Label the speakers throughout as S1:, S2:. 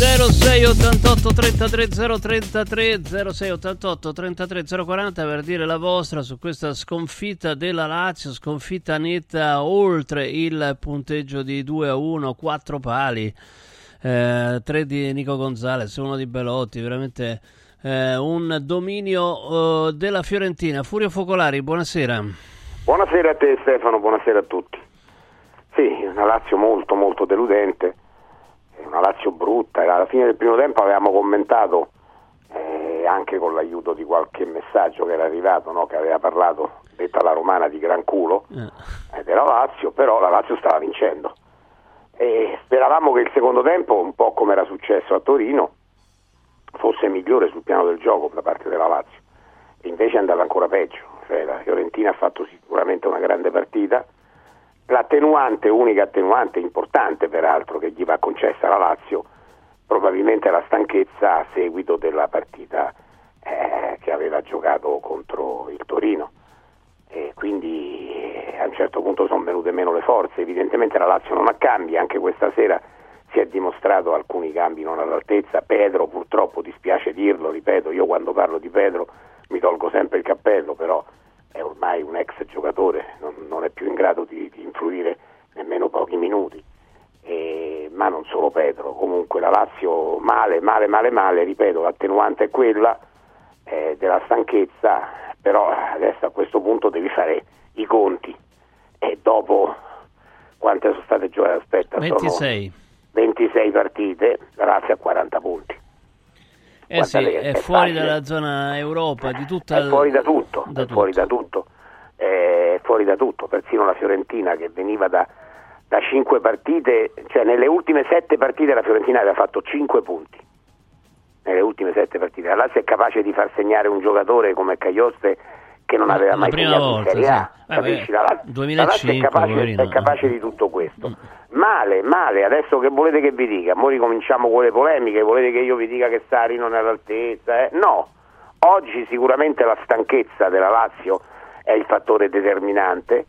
S1: 0688 33 033 0688 33 040 per dire la vostra su questa sconfitta della Lazio, sconfitta netta oltre il punteggio di 2 a 1, 4 pali, eh, 3 di Nico Gonzalez, 1 di Belotti, veramente eh, un dominio eh, della Fiorentina. Furio Focolari, buonasera.
S2: Buonasera a te Stefano, buonasera a tutti. Sì, una Lazio molto molto deludente, una Lazio brutta, alla fine del primo tempo avevamo commentato eh, anche con l'aiuto di qualche messaggio che era arrivato, no? che aveva parlato, detta la romana, di gran culo eh, della Lazio, però la Lazio stava vincendo. E speravamo che il secondo tempo, un po' come era successo a Torino, fosse migliore sul piano del gioco da parte della Lazio. E invece è andata ancora peggio, cioè, la Fiorentina ha fatto sicuramente una grande partita. L'attenuante, unica attenuante importante peraltro che gli va concessa la Lazio, probabilmente la stanchezza a seguito della partita eh, che aveva giocato contro il Torino. E quindi eh, a un certo punto sono venute meno le forze, evidentemente la Lazio non ha cambi, anche questa sera si è dimostrato alcuni cambi non all'altezza, Pedro purtroppo dispiace dirlo, ripeto, io quando parlo di Pedro mi tolgo sempre il cappello, però è ormai un ex giocatore, non, non è più in grado di, di influire nemmeno pochi minuti. E, ma non solo Pedro, comunque la Lazio male, male, male, male, ripeto, l'attenuante è quella eh, della stanchezza, però adesso a questo punto devi fare i conti e dopo quante sono state giocate? Aspetta,
S1: 26.
S2: sono 26 partite, la Lazio ha 40 punti.
S1: Eh sì, è
S2: è
S1: fuori
S2: facile.
S1: dalla zona Europa, di tutta
S2: È fuori da tutto,
S1: da
S2: è fuori
S1: tutto.
S2: da tutto, è fuori da tutto, persino la Fiorentina che veniva da, da 5 partite, cioè nelle ultime 7 partite la Fiorentina aveva fatto 5 punti, nelle ultime 7 partite, la Lazio è capace di far segnare un giocatore come Caglioste che non
S1: La-
S2: aveva
S1: la
S2: mai
S1: prima volta,
S2: Serie A,
S1: sì. Eh,
S2: capisci? La, Lazio- la Lazio è
S1: 2005,
S2: capace,
S1: poverino.
S2: è capace di tutto questo. Male, male, adesso che volete che vi dica? Ora ricominciamo con le polemiche, volete che io vi dica che Sari non è all'altezza? eh? No, oggi sicuramente la stanchezza della Lazio è il fattore determinante,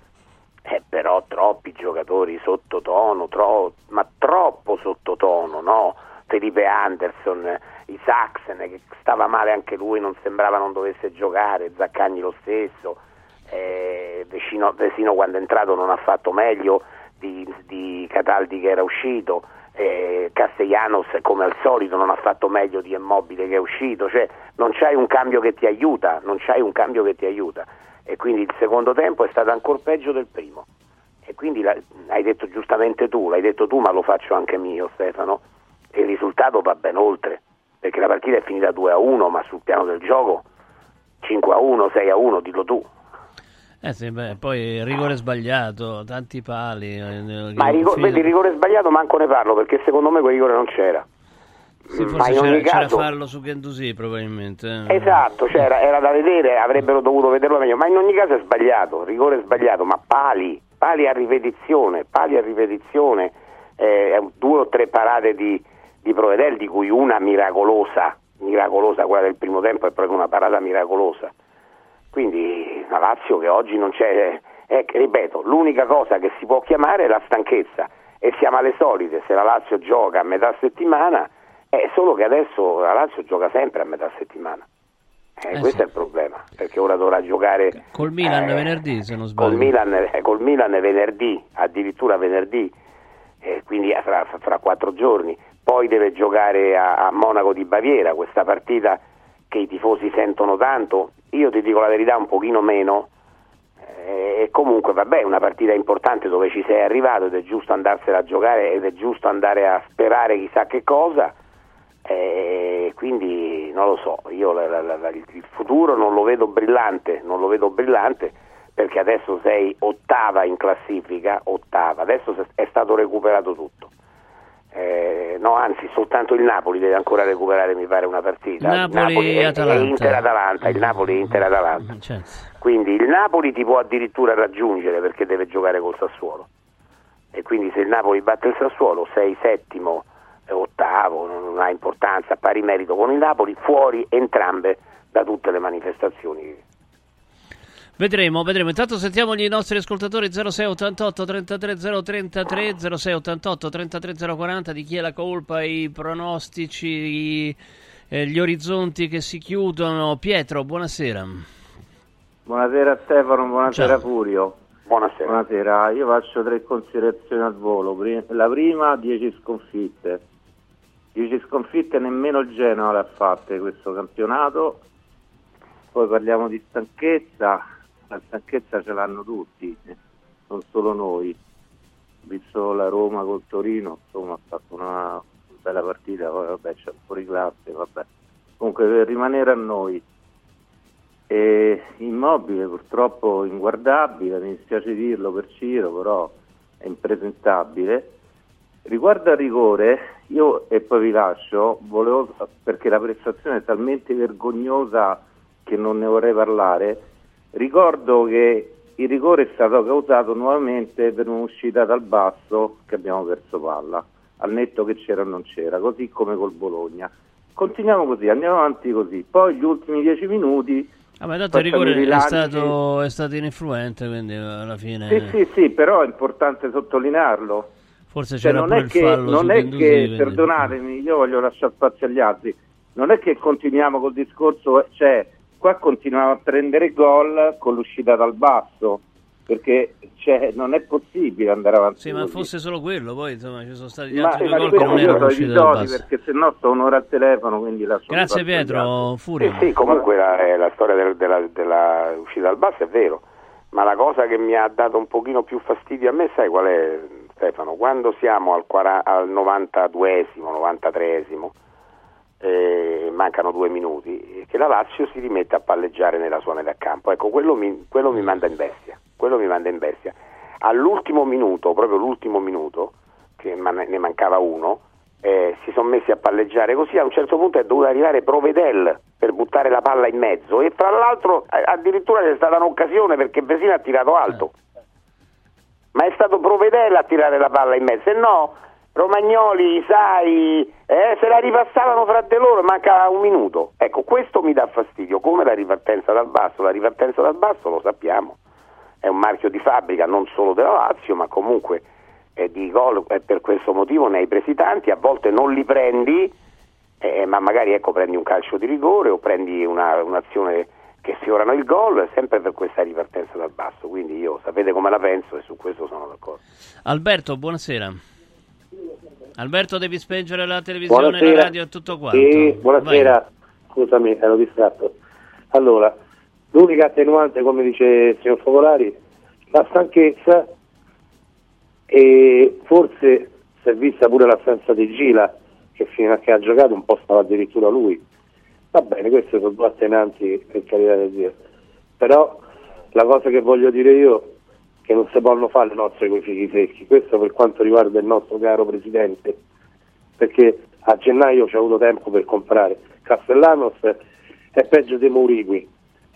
S2: eh, però troppi giocatori sottotono, tro- ma troppo sottotono, no? Felipe Anderson, eh, Isaacsen che stava male anche lui, non sembrava non dovesse giocare, Zaccagni lo stesso, eh, Vesino quando è entrato non ha fatto meglio di, di Cataldi che era uscito, eh, Castellanos come al solito non ha fatto meglio di Immobile che è uscito, cioè non c'hai un cambio che ti aiuta, non c'hai un cambio che ti aiuta. E quindi il secondo tempo è stato ancora peggio del primo. E quindi la- hai detto giustamente tu, l'hai detto tu ma lo faccio anche mio Stefano, il risultato va ben oltre perché la partita è finita 2 a 1 ma sul piano del gioco 5 a 1, 6 a 1, dillo tu.
S1: Eh sì, beh, poi rigore sbagliato, tanti pali. eh,
S2: Ma il rigo-
S1: fine-
S2: vedi, rigore sbagliato manco ne parlo perché secondo me quel rigore non c'era.
S1: Sì,
S2: ma
S1: forse
S2: in
S1: c'era,
S2: ogni
S1: c'era
S2: caso...
S1: farlo su Gendouzi probabilmente. eh.
S2: Esatto, cioè era, era da vedere, avrebbero dovuto vederlo meglio, ma in ogni caso è sbagliato, rigore sbagliato, ma pali, pali a ripetizione, pali a ripetizione, eh, due o tre parate di, di Provedel, di cui una miracolosa, miracolosa, quella del primo tempo è proprio una parata miracolosa. Quindi la Lazio che oggi non c'è, eh, ripeto, l'unica cosa che si può chiamare è la stanchezza e siamo alle solite, se la Lazio gioca a metà settimana, è solo che adesso la Lazio gioca sempre a metà settimana. Eh,
S1: Eh
S2: questo
S1: sì.
S2: è il problema, perché ora dovrà giocare
S1: Col Milan
S2: eh,
S1: venerdì, se non sbaglio.
S2: Col Milan, eh, col Milan venerdì, addirittura venerdì, eh, quindi fra, fra quattro giorni. Poi deve giocare a, a Monaco di Baviera, questa partita che i tifosi sentono tanto. Io ti dico la verità, un pochino meno. Eh, E comunque vabbè, è una partita importante dove ci sei arrivato ed è giusto andarsela a giocare ed è giusto andare a sperare chissà che cosa. Eh, quindi non lo so, io la- la- la- il futuro non lo vedo brillante, non lo vedo brillante perché adesso sei ottava in classifica, ottava, adesso è stato recuperato tutto. Eh, no, anzi, soltanto il Napoli deve ancora recuperare, mi pare, una partita.
S1: Napoli,
S2: è,
S1: Atalanta.
S2: Inter-Atalanta, il Napoli è Inter-Atalanta.
S1: Certo.
S2: Quindi il Napoli ti può addirittura raggiungere perché deve giocare col Sassuolo. E quindi se il Napoli batte il Sassuolo, sei settimo, eh, ottavo, non ha importanza, pari merito con il Napoli, fuori entrambe da tutte le manifestazioni
S1: Vedremo, vedremo. Intanto sentiamo i nostri ascoltatori 0688 33 033 0688 33 040 di chi è la colpa, i pronostici, i, eh, gli orizzonti che si chiudono. Pietro, buonasera.
S3: Buonasera Stefano, buonasera
S1: Ciao.
S3: Furio.
S2: Buonasera.
S3: Buonasera, io faccio tre considerazioni al volo. La prima, 10 sconfitte. 10 sconfitte nemmeno il Genoa le ha fatte questo campionato. Poi parliamo di stanchezza. La stanchezza ce l'hanno tutti, eh, non solo noi. Visto la Roma col Torino, insomma ha fatto una bella partita, poi vabbè c'è un classe, vabbè. Comunque per rimanere a noi. E immobile purtroppo inguardabile, mi dispiace dirlo per Ciro, però è impresentabile. Riguardo al rigore, io e poi vi lascio, volevo, perché la prestazione è talmente vergognosa che non ne vorrei parlare, ricordo che il rigore è stato causato nuovamente per un'uscita dal basso che abbiamo perso palla, al netto che c'era o non c'era, così come col Bologna. Continuiamo così, andiamo avanti così. Poi gli ultimi dieci minuti
S1: Vabbè, tanto il rigore è stato, è stato ininfluente, quindi alla fine
S3: Sì, sì, sì, però è importante sottolinearlo.
S1: forse
S3: Cioè,
S1: c'era
S3: non
S1: pure
S3: è che,
S1: fallo
S3: non è che perdonatemi, io voglio lasciare spazio agli altri, non è che continuiamo col discorso, cioè, qua continuiamo a prendere gol con l'uscita dal basso, perché cioè, non è possibile andare avanti
S1: Sì, ma fosse solo quello, poi insomma ci sono stati gli
S3: Ma,
S1: altri
S3: ma
S1: due gol che non erano usciti dal basso.
S3: perché se no sto un'ora al telefono, quindi lascio
S1: Grazie. Pietro, Furio.
S2: Sì, sì, comunque la, eh, la storia del- della, della uscita dal basso è vero, ma la cosa che mi ha dato un pochino più fastidio a me, sai qual è Stefano? Quando siamo al, quara- al 92esimo, 93esimo, eh, mancano due minuti, che la Lazio si rimette a palleggiare nella sua metà campo. Ecco, quello mi, quello mi manda in bestia, quello mi manda in bestia. All'ultimo minuto, proprio l'ultimo minuto, che man- ne mancava uno, eh, si sono messi a palleggiare così, a un certo punto è dovuto arrivare Provedel per buttare la palla in mezzo e tra l'altro eh, addirittura c'è stata un'occasione perché Vesino ha tirato alto, ma è stato Provedel a tirare la palla in mezzo, se no Romagnoli, sai, eh, se la ripassavano fra di loro, mancava un minuto. Ecco, questo mi dà fastidio, come la ripartenza dal basso, la ripartenza dal basso lo sappiamo, è un marchio di fabbrica non solo della Lazio, ma comunque è di gol e per questo motivo ne hai presi tanti, a volte non li prendi, eh, ma magari ecco, prendi un calcio di rigore o prendi una- un'azione che sfiorano il gol, sempre per questa ripartenza dal basso. Quindi io sapete come la penso e su questo sono d'accordo.
S1: Alberto, buonasera. Alberto, devi spengere la televisione,
S4: Buonasera.
S1: la radio e tutto quanto.
S4: Sì, buonasera. Scusami, ero distratto. Allora, l'unica attenuante, come dice il signor Focolari, la stanchezza e forse si è vista pure l'assenza di Gila, che fino a che ha giocato un po' stava addirittura lui. Va bene, queste sono due attenanti per carità di Dio. Però la cosa che voglio dire io che non si possono fare le nostre coi fichi secchi, questo per quanto riguarda il nostro caro Presidente, perché a gennaio c'è avuto tempo per comprare. Castellanos è peggio dei Murigui,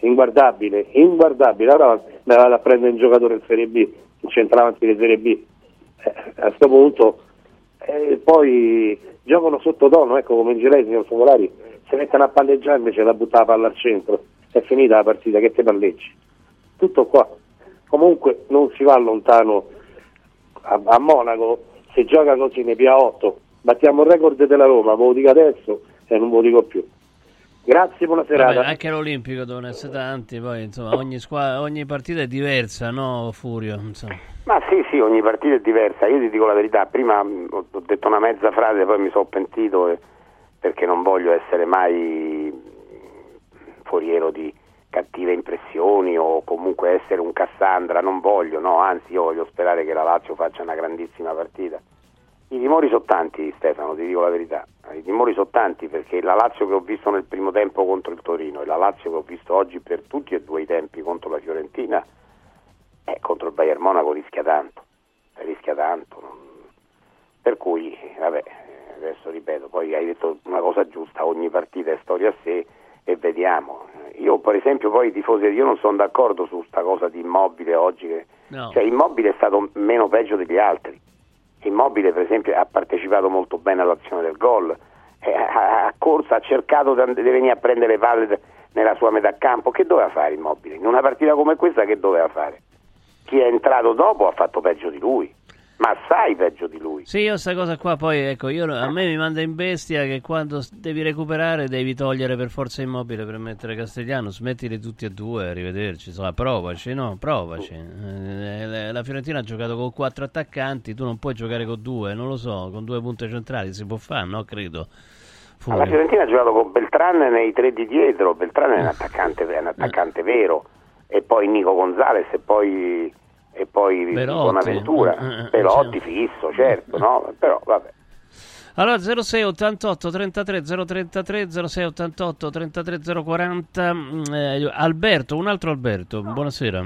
S4: inguardabile, inguardabile. Ora ne vado a prendere un giocatore in Serie B, un centravanti di Serie B. Eh, a questo punto eh, poi giocano sottotono, ecco come in Girei, signor Focolari, si mettono a palleggiare invece da buttare la palla al centro. È finita la partita, che te palleggi. Tutto qua. Comunque non si va lontano a, a Monaco, se gioca così ne pia 8. Battiamo il record della Roma, ve lo dico adesso e non ve lo dico più. Grazie, buona serata.
S1: Vabbè, anche l'Olimpico devono essere tanti, poi insomma ogni, squa- ogni partita è diversa, no Furio? Insomma.
S2: Ma sì, sì, ogni partita è diversa. Io ti dico la verità, prima ho ho detto una mezza frase, poi mi sono pentito eh, perché non voglio essere mai foriero di cattive impressioni o comunque essere un Cassandra, non voglio, no, anzi io voglio sperare che la Lazio faccia una grandissima partita. I timori sono tanti, Stefano, ti dico la verità. I timori sono tanti perché la Lazio che ho visto nel primo tempo contro il Torino e la Lazio che ho visto oggi per tutti e due i tempi contro la Fiorentina eh, contro il Bayern Monaco rischia tanto, rischia tanto. per cui, vabbè, adesso ripeto, poi hai detto una cosa giusta, ogni partita è storia a sé e vediamo. Io per esempio poi i tifosi, io non sono d'accordo su questa cosa di Immobile oggi, che,
S1: No.
S2: cioè Immobile è stato meno peggio degli altri. Immobile per esempio ha partecipato molto bene all'azione del gol, eh, ha, corso, ha cercato di venire a prendere le palle nella sua metà campo, che doveva fare Immobile? In una partita come questa che doveva fare? Chi è entrato dopo ha fatto peggio di lui, ma assai peggio di lui.
S1: Sì, io sta cosa qua poi, ecco, io, a me mi manda in bestia che quando devi recuperare devi togliere per forza immobile per mettere Castigliano, smettili tutti e due, arrivederci, insomma, provaci, no, provaci. Eh, la- la Fiorentina ha giocato con quattro attaccanti, tu non puoi giocare con due, non lo so, con due punte centrali, si può fare, no, credo.
S2: Ma La
S1: Fuori.
S2: Fiorentina ha giocato con Beltran nei tre di dietro, Beltran è un attaccante, è un attaccante vero, e poi Nico Gonzalez e poi, e poi
S1: Velotti.
S2: Bonaventura,
S1: Eh, eh,
S2: Pelotti
S1: cioè.
S2: fisso, certo, no? però vabbè.
S1: Allora 06 88 33 033 06 88 33 040 mm, eh, Alberto, un altro Alberto, buonasera.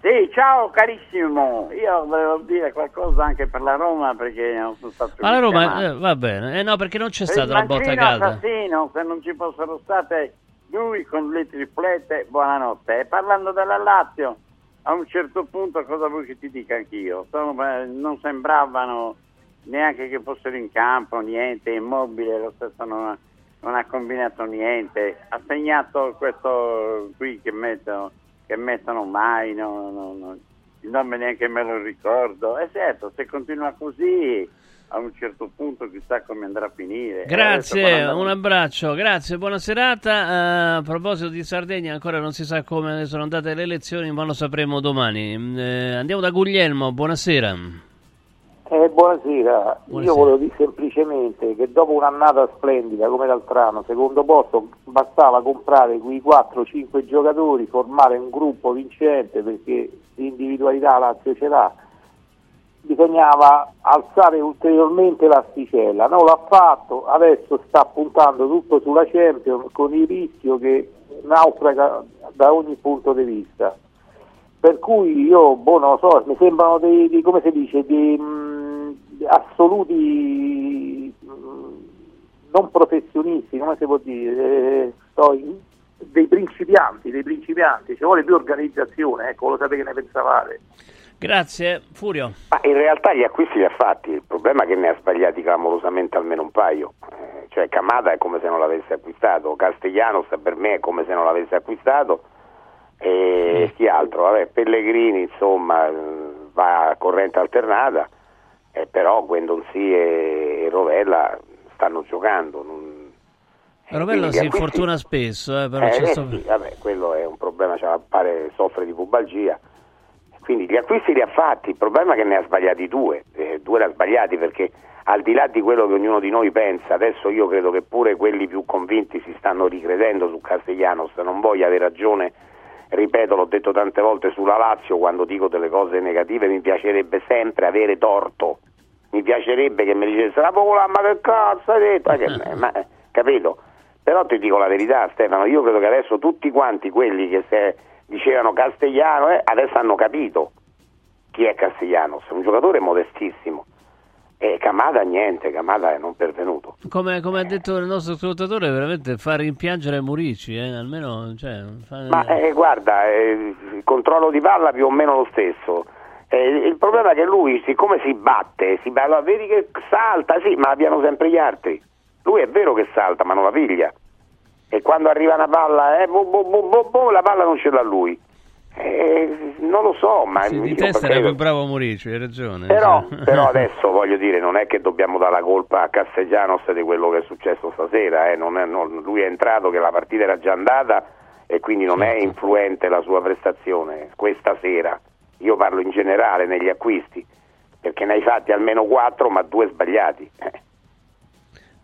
S5: Sì, ciao carissimo, io volevo dire qualcosa anche per la Roma perché non sono stato
S1: Ma la Roma, eh, va bene, eh, no perché non c'è
S5: Per
S1: stata la botta calda.
S5: assassino, se non ci fossero state lui con le triplette, buonanotte. E parlando della Lazio, a un certo punto cosa vuoi che ti dica anch'io? Sono, eh, non sembravano neanche che fossero in campo, niente, immobile, lo stesso non ha, non ha combinato niente. Ha segnato questo qui che mettono, che mettono mai, no, no, no. il nome neanche me lo ricordo. E certo, se continua così a un certo punto chissà come andrà a finire.
S1: Grazie,
S5: Adesso quando-
S1: un abbraccio, grazie, buona serata. Eh, a proposito di Sardegna, ancora non si sa come sono andate le elezioni, ma lo sapremo domani. Eh, andiamo da Guglielmo, buonasera.
S3: Eh, buonasera.
S1: Buonasera.
S3: io volevo dire semplicemente che dopo un'annata splendida come l'Altrano, secondo posto, bastava comprare quei 4-5 giocatori, formare un gruppo vincente perché di individualità la Lazio ce l'ha. Bisognava alzare ulteriormente l'asticella, non l'ha fatto, adesso sta puntando tutto sulla Champions con il rischio che naufraga da ogni punto di vista. Per cui io, boh, non lo so, mi sembrano dei, dei- come si dice, dei mh, assoluti mh, non professionisti, come si può dire, eh, in- dei principianti, dei principianti, ci vuole più organizzazione, ecco, lo sapete che ne pensavate.
S1: Grazie, Furio.
S2: Ma in realtà gli acquisti li ha fatti, il problema è che ne ha sbagliati clamorosamente almeno un paio. Eh, cioè Camada è come se non l'avesse acquistato, Castellanos per me è come se non l'avesse acquistato e chi altro? Vabbè, Pellegrini insomma eh, va a corrente alternata, eh, però Guendonzi e, Rovella stanno giocando. non- eh,
S1: Rovello si
S2: acquisti-
S1: infortuna spesso, eh, però
S2: eh,
S1: c'è
S2: eh,
S1: sto-
S2: sì, vabbè, quello è un problema, cioè, pare soffre di pubalgia. Quindi gli acquisti li ha fatti, il problema è che ne ha sbagliati due, eh, due li ha sbagliati perché al di là di quello che ognuno di noi pensa, adesso io credo che pure quelli più convinti si stanno ricredendo su Castellanos, non voglio avere ragione, ripeto, l'ho detto tante volte sulla Lazio, quando dico delle cose negative mi piacerebbe sempre avere torto, mi piacerebbe che mi dicesse la pola, ma che cazzo hai detto? Che- ma, eh, capito? Però ti dico la verità Stefano, io credo che adesso tutti quanti quelli che se dicevano Castellano eh, adesso hanno capito chi è Castellanos, è un giocatore modestissimo. E Camada niente, Camada è non pervenuto.
S1: come, come ha detto il nostro ascoltatore, veramente fa rimpiangere Murici, eh, almeno... Cioè, fa-
S2: Ma eh, guarda, eh, il controllo di palla più o meno lo stesso. Eh, il problema è che lui, siccome si batte, si batte, vedi che salta, sì, ma abbiano sempre gli altri. Lui è vero che salta, ma non la piglia. E quando arriva una palla, eh, boh, boh, boh, boh, la palla non ce l'ha lui. Eh, non lo so, ma
S1: Sì, di testa era più bravo Murici, hai ragione.
S2: Però,
S1: sì.
S2: però adesso voglio dire, non è che dobbiamo dare la colpa a Castellanos di quello che è successo stasera, eh, non è- non- lui è entrato che la partita era già andata e quindi non è
S1: Certo.
S2: influente la sua prestazione questa sera. Io parlo in generale negli acquisti, perché ne hai fatti almeno quattro, ma due sbagliati. eh.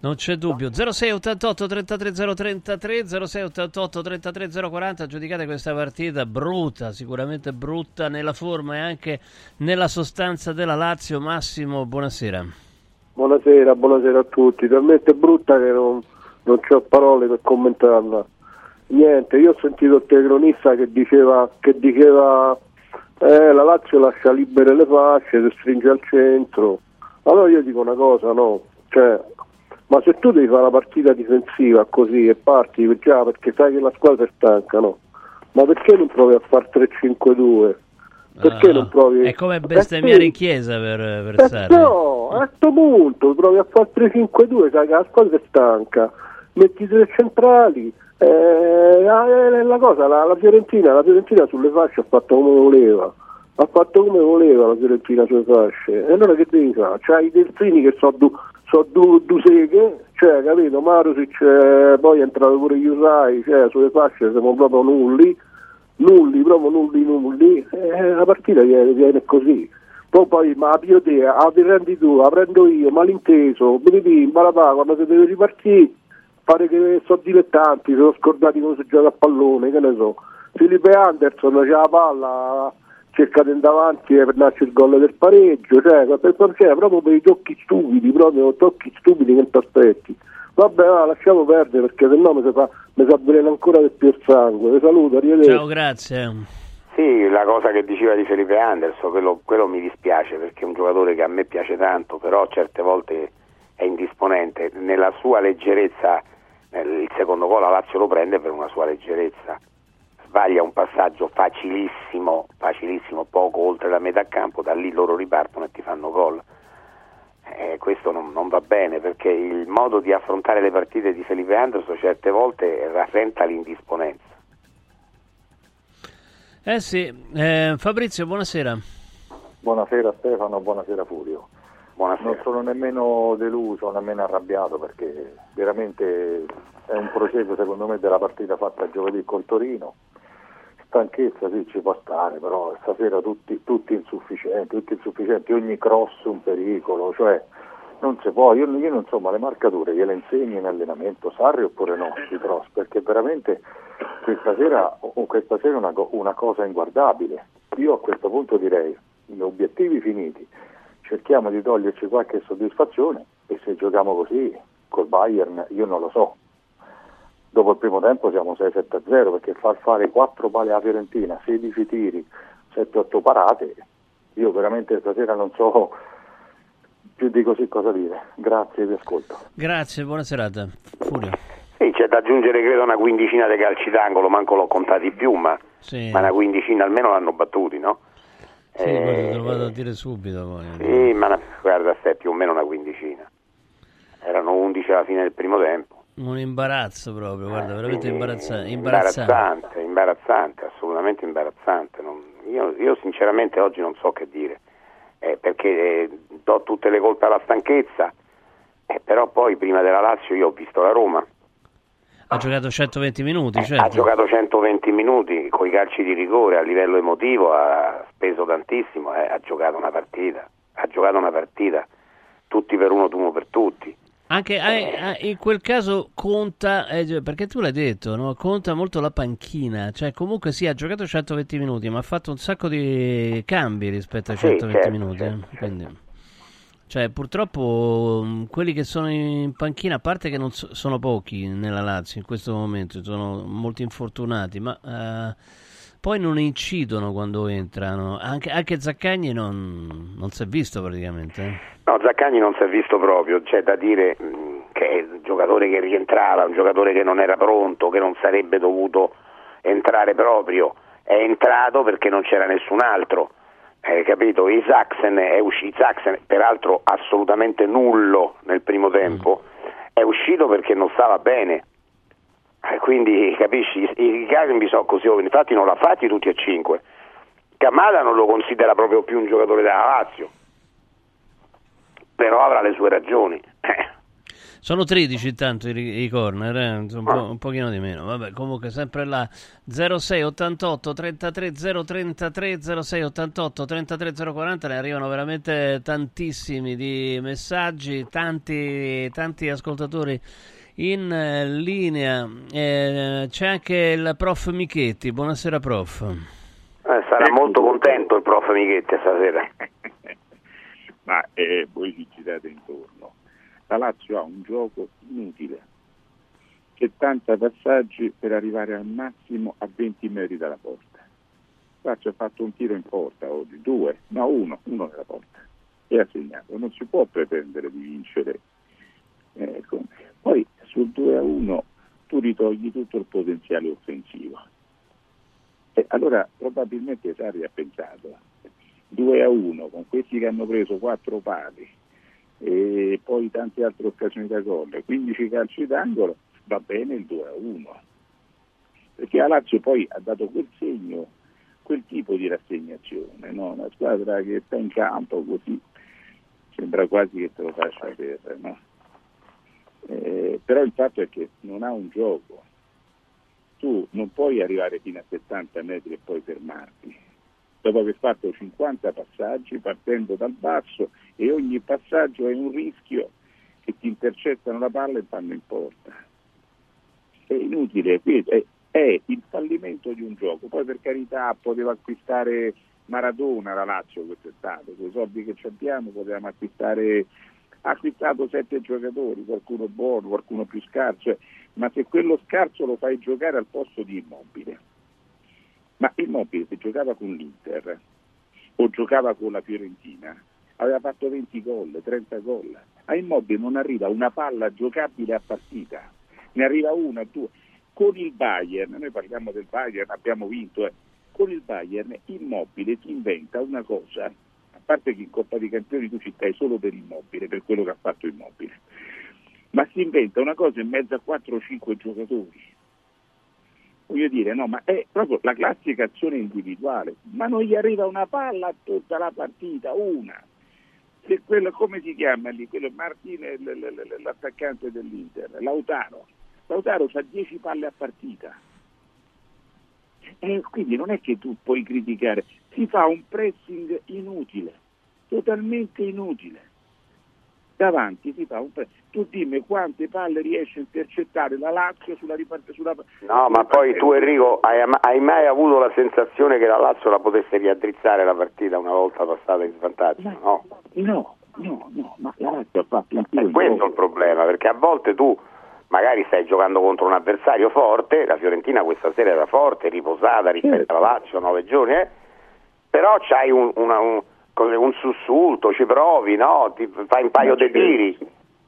S1: Non c'è dubbio. 06 88 33 033 06 88 33 040 giudicate questa partita brutta, sicuramente brutta nella forma e anche nella sostanza della Lazio. Massimo, buonasera.
S6: Buonasera, buonasera a tutti. Talmente brutta che non, non ho parole per commentarla. Niente, io ho sentito il telecronista che diceva che diceva eh, la Lazio lascia libere le fasce, si stringe al centro. Allora io dico una cosa, no? Cioè, ma se tu devi fare la partita difensiva così e parti già perché sai che la squadra è stanca, no? Ma perché non provi a fare 3-5-2? Perché
S1: Ah,
S6: non provi?
S1: È come
S6: Eh,
S1: bestemmiare
S6: sì.
S1: in chiesa per, per
S6: Eh,
S1: Sarri.
S6: no, a questo punto provi a fare 3-5-2, sai che la squadra è stanca, metti tre centrali, eh, la, la cosa, la, la Fiorentina, la Fiorentina sulle fasce ha fatto come voleva, ha fatto come voleva la Fiorentina sulle fasce, e allora che devi fare? C'hai i delfini che sono du, so du, du seghe, cioè capito, Marusic, eh, poi è entrato pure Yusai, cioè sulle fasce siamo proprio nulli, nulli, proprio nulli, nulli, eh, la partita viene, viene così. Poi, poi ma la pio te, la prendi tu, la prendo io, malinteso, bim, balapà, quando si deve ripartire, pare che sono dilettanti, sono scordati come si gioca a pallone, che ne so. Filipe Anderson c'è la palla, cerca di andare avanti per darci il gol del pareggio, cioè, per, per- cioè, proprio per i tocchi stupidi, proprio tocchi stupidi che ti aspetti. Vabbè, va, lasciamo perdere perché sennò mi si fa, mi si avvelena ancora di più il sangue. Vi saluto, arrivederci.
S1: Ciao, grazie.
S2: Sì, la cosa che diceva di Felipe Anderson, quello, quello mi dispiace perché è un giocatore che a me piace tanto, però certe volte è indisponente. Nella sua leggerezza, il secondo gol la Lazio lo prende per una sua leggerezza. Sbaglia un passaggio facilissimo, facilissimo, poco oltre la metà campo, da lì loro ripartono e ti fanno gol. Eh, questo non, non va bene perché il modo di affrontare le partite di Felipe Anderson certe volte rasenta l'indisponenza.
S1: Eh sì, eh, Fabrizio, buonasera.
S7: Buonasera Stefano, buonasera Furio.
S2: Buonasera.
S7: Non sono nemmeno deluso, nemmeno arrabbiato perché veramente è un processo secondo me della partita fatta giovedì col Torino. Stanchezza sì ci può stare, però stasera tutti, tutti insufficienti, tutti insufficienti, ogni cross un pericolo, cioè non si può, io, io non so, ma le marcature gliele insegni in allenamento, Sarri oppure no, di cross, perché veramente questa sera, questa sera è una, una cosa inguardabile. Io a questo punto direi, gli obiettivi finiti, cerchiamo di toglierci qualche soddisfazione e se giochiamo così col Bayern io non lo so. Dopo il primo tempo siamo 6-7-0 perché far fare 4 pale alla Fiorentina, 16 tiri, 7-8 parate, io veramente stasera non so più di così cosa dire. Grazie vi ascolto.
S1: Grazie, buona serata. Furio.
S2: Sì, c'è da aggiungere credo una quindicina di calci d'angolo, manco l'ho contati più, ma,
S1: Sì,
S2: ma una quindicina almeno l'hanno battuti, no?
S1: sì
S2: Eh,
S1: te lo vado a dire subito. Poi.
S2: Sì, ma una- guarda, è più o meno una quindicina. Erano 11 alla fine del primo tempo.
S1: Un imbarazzo proprio, guarda, veramente imbarazza- imbarazzante.
S2: imbarazzante, imbarazzante, assolutamente imbarazzante. Non- io, io sinceramente oggi non so che dire, eh, perché eh, do tutte le colpe alla stanchezza, eh, però poi prima della Lazio io ho visto la Roma,
S1: Ha giocato 120 minuti,
S2: Eh,
S1: certo.
S2: ha giocato 120 minuti con i calci di rigore a livello emotivo, ha speso tantissimo, eh, ha giocato una partita, ha giocato una partita, tutti per uno, uno per tutti.
S1: Anche eh, eh, in quel caso conta, eh, perché tu l'hai detto, no? conta molto la panchina, cioè comunque sì, ha giocato 120 minuti, ma ha fatto un sacco di cambi rispetto ai
S2: Sì,
S1: 120
S2: certo,
S1: minuti. eh.
S2: certo,
S1: Quindi, cioè, purtroppo mh, quelli che sono in panchina, a parte che non so- sono pochi nella Lazio in questo momento, sono molti infortunati, ma eh, poi non incidono quando entrano. Anche, anche Zaccagni non, non si è visto praticamente. eh.
S2: No, Zaccagni non si è visto proprio, c'è da dire mh, che è un giocatore che rientrava, un giocatore che non era pronto, che non sarebbe dovuto entrare proprio, è entrato perché non c'era nessun altro, eh, capito? Isaacsen è uscito, Isaacsen peraltro assolutamente nullo nel primo tempo, è uscito perché non stava bene. Eh, Quindi capisci, i, cambi sono così ovvi, infatti non l'ha fatti tutti e cinque. Camada non lo considera proprio più un giocatore della Lazio, però avrà le sue ragioni. Eh,
S1: Sono 13 intanto i, i corner, eh, un, po', un pochino di meno. Vabbè, comunque sempre là. 06 88 33 033 06 88 33 040 ne arrivano veramente tantissimi di messaggi, tanti tanti ascoltatori in eh, linea. Eh, c'è anche il prof Michetti. Buonasera prof.
S2: eh, sarà molto contento il prof Michetti stasera.
S8: ma eh, voi ci girate intorno. La Lazio ha un gioco inutile, c'è tanti passaggi per arrivare al massimo a 20 metri dalla porta. La Lazio ha fatto un tiro in porta oggi, due, no uno, uno nella porta. e ha segnato, non si può pretendere di vincere. Ecco. Poi sul 2 a 1 tu ritogli tutto il potenziale offensivo. E allora probabilmente Sarri ha pensato 2 a 1 con questi che hanno preso 4 pali e poi tante altre occasioni da gol, 15 calci d'angolo, va bene il 2 a 1. Perché la Lazio poi ha dato quel segno, quel tipo di rassegnazione, no? una squadra che sta in campo così sembra quasi che te lo faccia per, no? Eh, però il fatto è che non ha un gioco, tu non puoi arrivare fino a 70 metri e poi fermarti, dopo aver fatto 50 passaggi partendo dal basso e ogni passaggio è un rischio che ti intercettano la palla e vanno in porta. È inutile, è, è il fallimento di un gioco, poi per carità poteva acquistare Maradona la Lazio quest'estate, con i soldi che abbiamo potevamo acquistare ha acquistato sette giocatori, qualcuno buono, qualcuno più scarso, ma se quello scarso lo fai giocare al posto di Immobile, ma Immobile se giocava con l'Inter o giocava con la Fiorentina, aveva fatto 20 gol, 30 gol, a Immobile non arriva una palla giocabile a partita, ne arriva una, due. Con il Bayern, noi parliamo del Bayern, abbiamo vinto, eh. con il Bayern Immobile si inventa una cosa parte che in Coppa dei Campioni tu ci stai solo per immobile, per quello che ha fatto immobile, ma si inventa una cosa in mezzo a 4 o 5 giocatori. Voglio dire, no, ma è proprio la classica azione individuale, ma non gli arriva una palla a tutta la partita, una. Se quello, come si chiama lì? Quello Martine, l'attaccante dell'Inter, Lautaro. Lautaro ha 10 palle a partita. E quindi non è che tu puoi criticare, si fa un pressing inutile, totalmente inutile. Davanti si fa un pressing. Tu dimmi quante palle riesce a intercettare la Lazio sulla ripartenza. Sulla...
S2: No, ma poi tu Enrico hai, hai, mai avuto la sensazione che la Lazio la potesse riaddrizzare la partita una volta passata in svantaggio? No,
S8: no, no, no, ma la Lazio ha fatto un tiro.
S2: È questo il problema, perché a volte tu magari stai giocando contro un avversario forte, la Fiorentina questa sera era forte, riposata rispetto alla Lazio, nove giorni, eh? però c'hai un, una, un, un, sussulto, ci provi, no? Ti fai un paio di tiri.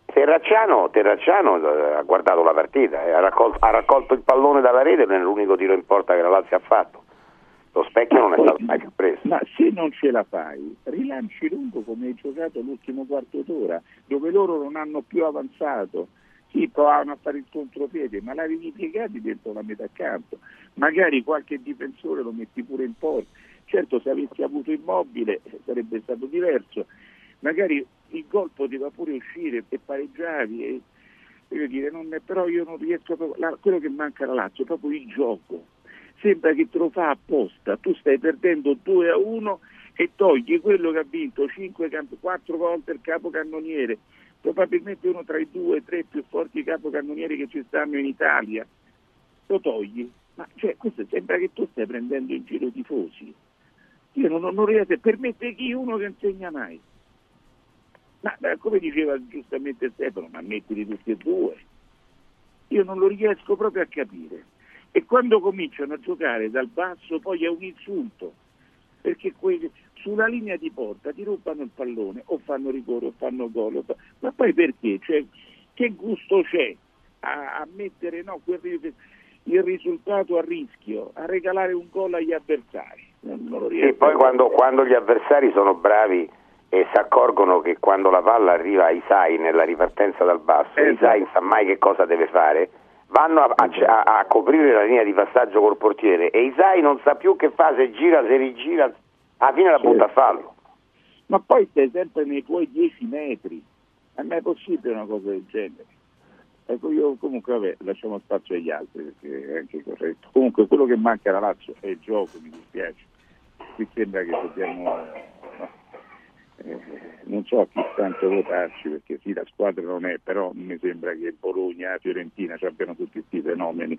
S2: Terracciano, Terracciano, eh, ha guardato la partita, eh, ha, raccolto, ha, raccolto, il pallone dalla rete, non è l'unico tiro in porta che la Lazio ha fatto. Lo specchio non è stato mai più preso.
S8: Ma se non ce la fai, rilanci lungo come hai giocato l'ultimo quarto d'ora, dove loro non hanno più avanzato, sì, provavano a fare il contropiede, ma l'avevi piegati dentro la metà campo. Magari qualche difensore lo metti pure in porta. Certo, se avessi avuto immobile sarebbe stato diverso. Magari il gol poteva pure uscire e pareggiavi. E, voglio dire, non è, però io non riesco proprio. La, quello che manca alla Lazio è proprio il gioco. Sembra che te lo fa apposta. Tu stai perdendo 2 a 1 e togli quello che ha vinto 5, 4 volte il capocannoniere probabilmente uno tra i due o tre più forti capocannonieri che ci stanno in Italia, lo togli. Ma cioè, questo sembra che tu stai prendendo in giro i tifosi. Io non, non riesco, per me chi uno che insegna mai. Ma come diceva giustamente Stefano, ma mettili tutti e due. Io non lo riesco proprio a capire. E quando cominciano a giocare dal basso poi è un insulto, perché quelli, sulla linea di porta ti rubano il pallone o fanno rigore o fanno gol. Ma poi perché? Cioè, che gusto c'è a, a mettere no, quel, il risultato a rischio, a regalare un gol agli avversari?
S2: E poi quando, quando, gli avversari sono bravi e si accorgono che quando la palla arriva a Isai nella ripartenza dal basso, esatto. Isai non sa mai che cosa deve fare, vanno a, a, a, coprire la linea di passaggio col portiere e Isai non sa più che fa, se gira, se rigira, alla fine la butta a fallo.
S8: Ma poi stai sempre nei tuoi 10 metri, è mai possibile una cosa del genere? Ecco, io comunque vabbè, lasciamo spazio agli altri perché è anche corretto. Comunque quello che manca alla Lazio è il gioco, mi dispiace. Qui sembra che dobbiamo. No, eh, non so a chi tanto votarci perché sì, la squadra non è, però mi sembra che Bologna, Fiorentina ci abbiano tutti questi fenomeni.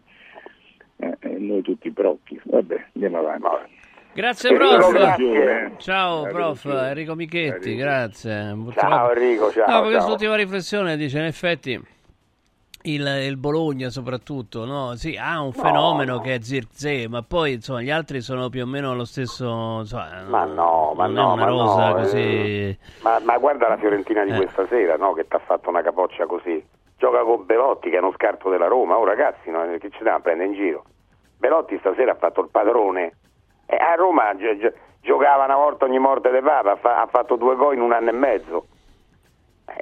S8: Eh, e noi tutti brocchi. Vabbè, andiamo avanti.
S1: Grazie prof. Grazie. Ciao prof Enrico Michetti, grazie.
S2: Ciao Enrico, ciao.
S1: No, questa ultima riflessione dice in effetti il, il Bologna soprattutto, no? Sì, ha un fenomeno
S2: no.
S1: che è Zirkzee, ma poi insomma gli altri sono più o meno lo stesso, insomma,
S2: Ma no, ma no, ma no,
S1: così...
S2: eh, Ma, ma guarda la Fiorentina di
S1: Eh.
S2: questa sera, no? Che ti ha fatto una capoccia così. Gioca con Belotti, che è uno scarto della Roma. Oh ragazzi, no? che ci danno a prendere in giro? Belotti stasera ha fatto il padrone. E a Roma gi- gi- giocava una volta ogni morte de papa, ha, fa- ha fatto due gol in un anno e mezzo.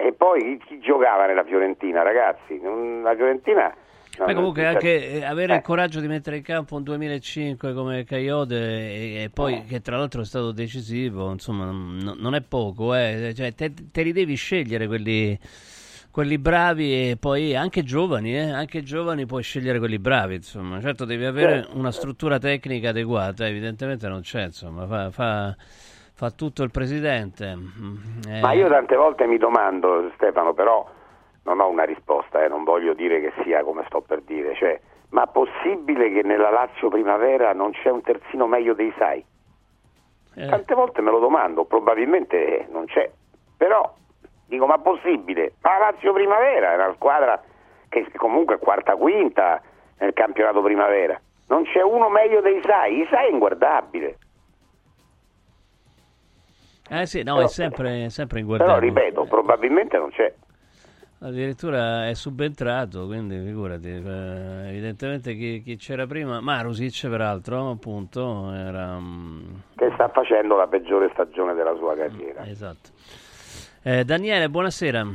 S2: E poi chi, chi giocava nella Fiorentina, ragazzi? Non- La Fiorentina... no,
S1: comunque anche eh, avere
S2: eh.
S1: il coraggio di mettere in campo un 2005 come Caiode e, e poi che tra l'altro è stato decisivo, insomma non, non è poco, eh. Cioè, te, te li devi scegliere quelli, quelli bravi e poi anche giovani, eh. anche giovani puoi scegliere quelli bravi, insomma certo devi avere una struttura tecnica adeguata, evidentemente non c'è, insomma fa, fa- fa tutto il presidente. Mm, eh.
S2: Ma io tante volte mi domando, Stefano, però non ho una risposta, eh, non voglio dire che sia come sto per dire, cioè, ma possibile che nella Lazio Primavera non c'è un terzino meglio dei Sai?
S1: Eh.
S2: Tante volte me lo domando, probabilmente non c'è, però dico ma possibile? Ma la Lazio Primavera è una squadra che comunque è quarta quinta nel campionato Primavera, non c'è uno meglio dei Sai, Isai è inguardabile.
S1: Eh sì, no,
S2: Però-
S1: è sempre, sempre
S2: Però
S1: inguardabile.
S2: ripeto, probabilmente non c'è.
S1: Addirittura è subentrato, quindi figurati, eh, evidentemente chi, chi c'era prima, Marusic peraltro, appunto, era... mm,
S2: che sta facendo la peggiore stagione della sua carriera.
S1: esatto. Eh, Daniele, buonasera.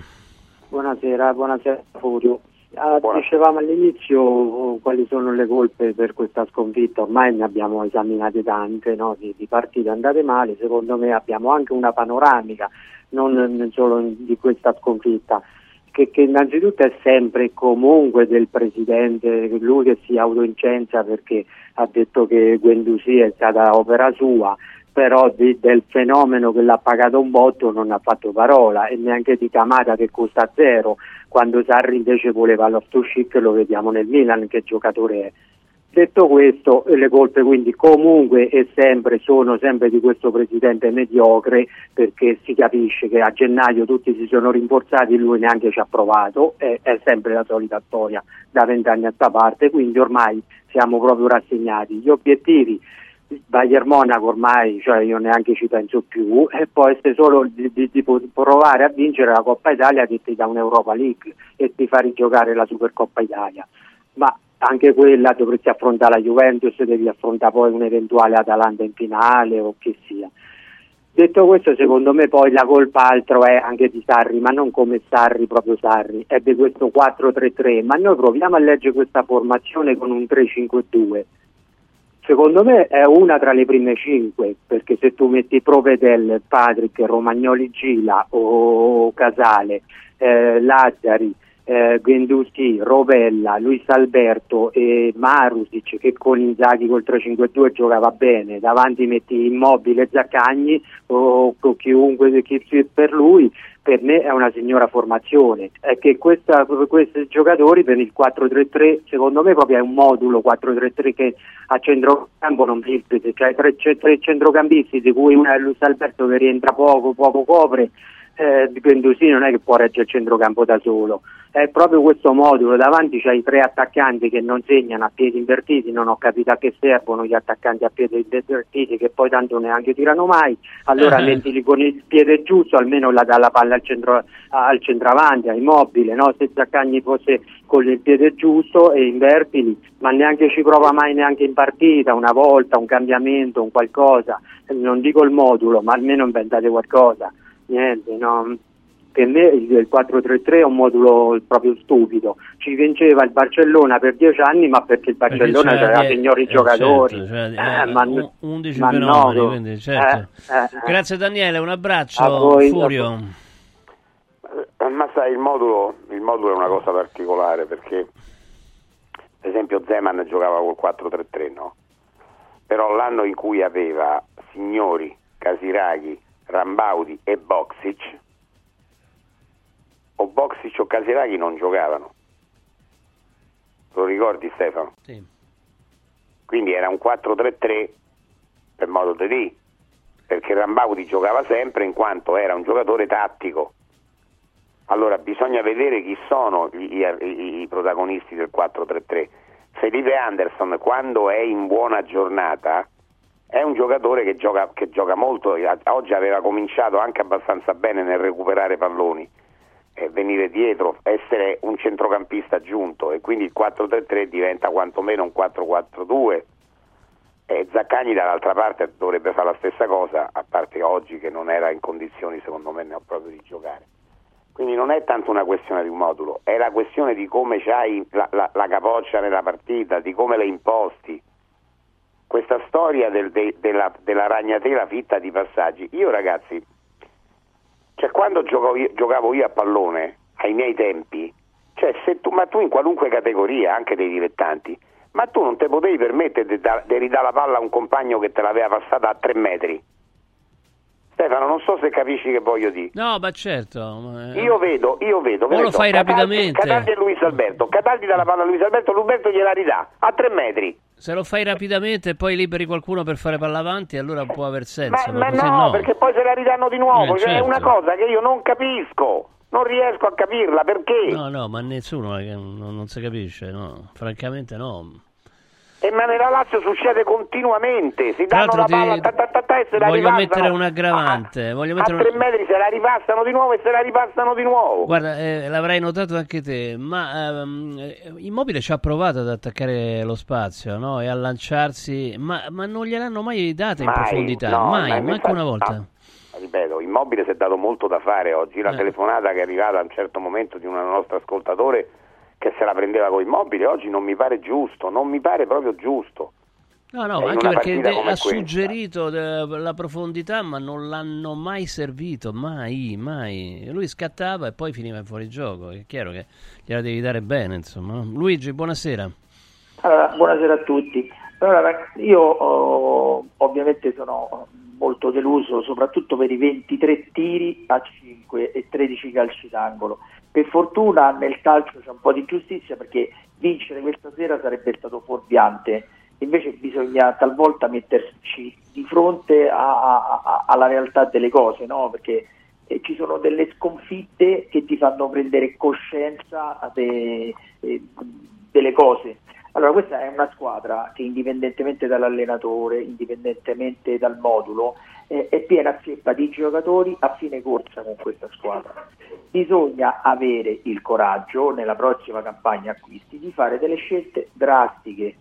S9: Buonasera, buonasera Furio. Ah, Dicevamo all'inizio oh, quali sono le colpe per questa sconfitta, ormai ne abbiamo esaminate tante no? di, di partite andate male, secondo me abbiamo anche una panoramica, non solo di questa sconfitta, che, che innanzitutto è sempre e comunque del Presidente, lui che si autoincenzia perché ha detto che Guendouzi è stata opera sua, però di- del fenomeno che l'ha pagato un botto non ha fatto parola e neanche di Camada che costa zero, quando Sarri invece voleva l'Oftoschick lo vediamo nel Milan che giocatore è. Detto questo, le colpe quindi comunque e sempre sono sempre di questo presidente mediocre perché si capisce che a gennaio tutti si sono rinforzati, lui neanche ci ha provato, è, è sempre la solita storia da vent'anni a sta parte, quindi ormai siamo proprio rassegnati. Gli obiettivi Bayern Monaco ormai cioè io neanche ci penso più e può essere solo di, di- di provare a vincere la Coppa Italia che ti dà un'Europa League e ti fa rigiocare la Supercoppa Italia. Ma anche quella dovresti affrontare la Juventus devi affrontare poi un eventuale Atalanta in finale o che sia. Detto questo, secondo me poi la colpa altro è anche di Sarri, ma non come Sarri, proprio Sarri, è di questo 4-3-3, ma noi proviamo a leggere questa formazione con un 3-5-2. Secondo me è una tra le prime cinque, perché se tu metti Provedel, Patrick, Romagnoli Gila o Casale, eh, Lazzari, eh, Guendouzi, Rovella, Luis Alberto e Marusic che con Inzaghi col 3-5-2 giocava bene, davanti metti Immobile, Zaccagni o, o chiunque chi per lui, per me è una signora formazione. È che questa- questi giocatori per il 4-3-3 secondo me proprio è un modulo 4-3-3 che a centrocampo non esiste, cioè tre- tre centrocampisti di cui uno è Luis Alberto che rientra poco, poco copre eh, Guendouzi non è che può reggere il centrocampo da solo, è proprio questo modulo, davanti c'hai tre attaccanti che non segnano a piedi invertiti, non ho capito a che servono gli attaccanti a piedi invertiti che poi tanto neanche tirano mai, allora
S1: Eh.
S9: mettili con il piede giusto, almeno la dà la palla al, centro, al centravanti, a immobile, no? se Zaccagni fosse con il piede giusto e invertili, ma neanche ci prova mai neanche in partita, una volta, un cambiamento, un qualcosa, non dico il modulo, ma almeno inventate qualcosa niente, no. Per me il il 4-3-3 è un modulo proprio stupido. Ci vinceva il Barcellona per dieci anni, ma perché il Barcellona
S1: Perché c'era
S9: aveva signori
S1: eh,
S9: giocatori.
S1: certo, cioè,
S9: Eh,
S1: eh,
S9: ma-
S1: un- 11
S9: ma
S1: fenomeni,
S9: no,
S1: quindi, certo.
S9: eh, eh, eh.
S1: Grazie Daniele, un abbraccio.
S9: A voi,
S1: Furio.
S2: Eh, Ma sai, il modulo, il modulo è una cosa particolare perché, per esempio, Zeman giocava col 4-3-3, no? Però l'anno in cui aveva Signori, Casiraghi, Rambaudi e Boxic, o Boxic o Casiraghi non giocavano. Lo ricordi Stefano?
S1: Sì.
S2: Quindi era un 4-3-3 per modo di dire, perché Rambaudi giocava sempre in quanto era un giocatore tattico Allora bisogna vedere chi sono i, i- i protagonisti del 4-3-3. Felipe Anderson quando è in buona giornata è un giocatore che gioca, che gioca molto, oggi aveva cominciato anche abbastanza bene nel recuperare palloni, eh, venire dietro, essere un centrocampista aggiunto e quindi il 4-3-3 diventa quantomeno un 4-4-2 e Zaccagni dall'altra parte dovrebbe fare la stessa cosa, a parte oggi che non era in condizioni secondo me ne- proprio di giocare. Quindi non è tanto una questione di un modulo, è la questione di come c'hai la, la- la capoccia nella partita, di come le imposti. Questa storia del- de- della, della ragnatela fitta di passaggi. Io ragazzi, cioè quando giocavo io, giocavo io a pallone, ai miei tempi, cioè se tu, ma tu in qualunque categoria, anche dei dilettanti, ma tu non ti potevi permettere di, da- di ridare la palla a un compagno che te l'aveva passata a tre metri. Stefano, non so se capisci che voglio dire.
S1: No, ma certo. ma-
S2: Io vedo, io vedo. che
S1: lo
S2: so,
S1: fai
S2: Cataldi-
S1: rapidamente.
S2: Cataldi e Luis Alberto. Cataldi dà la palla a Luis Alberto, Luberto gliela ridà a tre metri.
S1: Se lo fai rapidamente e poi liberi qualcuno per fare palla avanti, allora può aver senso.
S2: Ma, ma no,
S1: no,
S2: perché poi se la ridanno di nuovo.
S1: Eh,
S2: cioè, è
S1: certo.
S2: una cosa che io non capisco. Non riesco a capirla perché.
S1: No, no, ma nessuno non, non si capisce, no. Francamente no.
S2: E ma nella Lazio succede continuamente. Si danno la palla
S1: ti-
S2: ta, ta, ta, ta, e se la
S1: voglio mettere un aggravante,
S2: A,
S1: voglio
S2: a
S1: mettere un-
S2: tre metri se la ripassano di nuovo e se la ripassano di nuovo.
S1: Guarda, eh, l'avrai notato anche te, ma ehm, eh, Immobile ci ha provato ad attaccare lo spazio no? e a lanciarsi, ma, ma non gliel'hanno mai data in
S2: Mai,
S1: profondità,
S2: no,
S1: mai,
S2: ma
S1: manco una volta.
S2: no. Ripeto, Immobile si è dato molto da fare oggi. La
S1: Eh.
S2: telefonata che è arrivata a un certo momento di un nostro ascoltatore che se la prendeva con Immobile oggi non mi pare giusto, non mi pare proprio giusto.
S1: No, no,
S2: Eh, in
S1: anche perché de- ha
S2: questa.
S1: suggerito de- la profondità, ma non l'hanno mai servito, mai, mai. Lui scattava e poi finiva in fuorigioco. È chiaro che gliela devi dare bene, insomma. Luigi, buonasera.
S10: Allora, buonasera a tutti. Allora, io oh, ovviamente sono molto deluso, soprattutto per i 23 tiri a 5 e 13 calci d'angolo. Per fortuna nel calcio c'è un po' di giustizia perché vincere questa sera sarebbe stato fuorviante. Invece bisogna talvolta metterci di fronte a- a- a- alla realtà delle cose, no? Perché eh, ci sono delle sconfitte che ti fanno prendere coscienza de- eh, delle cose. Allora, questa è una squadra che indipendentemente dall'allenatore, indipendentemente dal modulo, eh, è piena zeppa di giocatori a fine corsa con questa squadra. Bisogna avere il coraggio nella prossima campagna acquisti di fare delle scelte drastiche.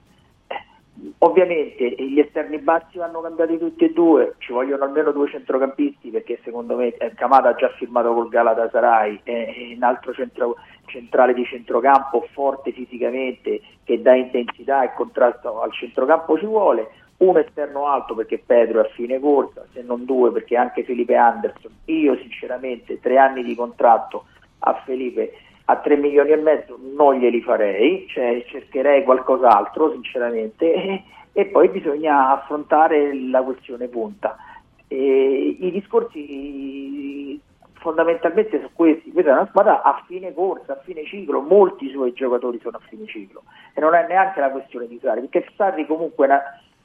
S10: Ovviamente gli esterni bassi vanno cambiati tutti e due, ci vogliono almeno due centrocampisti perché secondo me eh, Kamada ha già firmato col Galatasaray, è un altro centro- centrale di centrocampo forte fisicamente che dà intensità e contrasto al centrocampo ci vuole, un esterno alto perché Pedro è a fine corsa, se non due perché anche Felipe Anderson, io sinceramente tre anni di contratto a Felipe a 3 milioni e mezzo non glieli farei, cioè cercherei qualcos'altro sinceramente e, e poi bisogna affrontare la questione punta. E I discorsi fondamentalmente sono questi, questa è una squadra a fine corsa, a fine ciclo, molti suoi giocatori sono a fine ciclo. E non è neanche la questione di Sarri, perché Sarri comunque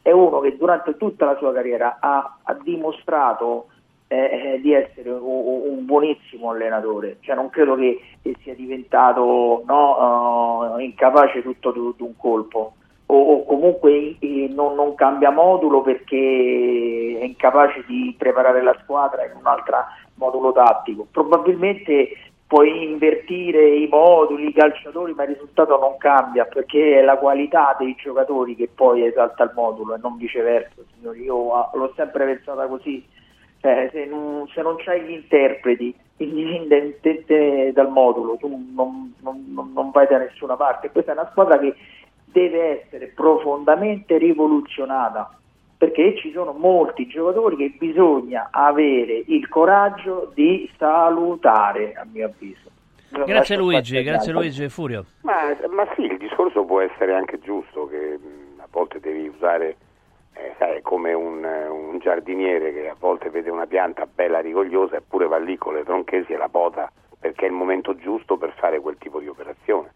S10: è uno che durante tutta la sua carriera ha, ha dimostrato eh, eh, di essere un, un buonissimo allenatore, cioè non credo che, sia diventato no, eh, incapace tutto d'un colpo o, o comunque eh, non, non cambia modulo perché è incapace di preparare la squadra in un altro modulo tattico. Probabilmente puoi invertire i moduli, i calciatori, ma il risultato non cambia perché è la qualità dei giocatori che poi esalta il modulo e non viceversa. Signori. Io ah, l'ho sempre pensata così. Cioè, se non, se non c'hai gli interpreti indipendentemente dal modulo, tu non, non- non vai da nessuna parte. Questa è una squadra che deve essere profondamente rivoluzionata perché ci sono molti giocatori che bisogna avere il coraggio di salutare, a mio avviso.
S1: Grazie Luigi, grazie. Luigi Furio.
S2: Ma, ma sì, il discorso può essere anche giusto, che a volte devi usare, eh, sai, come un, eh, un giardiniere che a volte vede una pianta bella rigogliosa eppure va lì con le tronchesi e la pota perché è il momento giusto per fare quel tipo di operazione,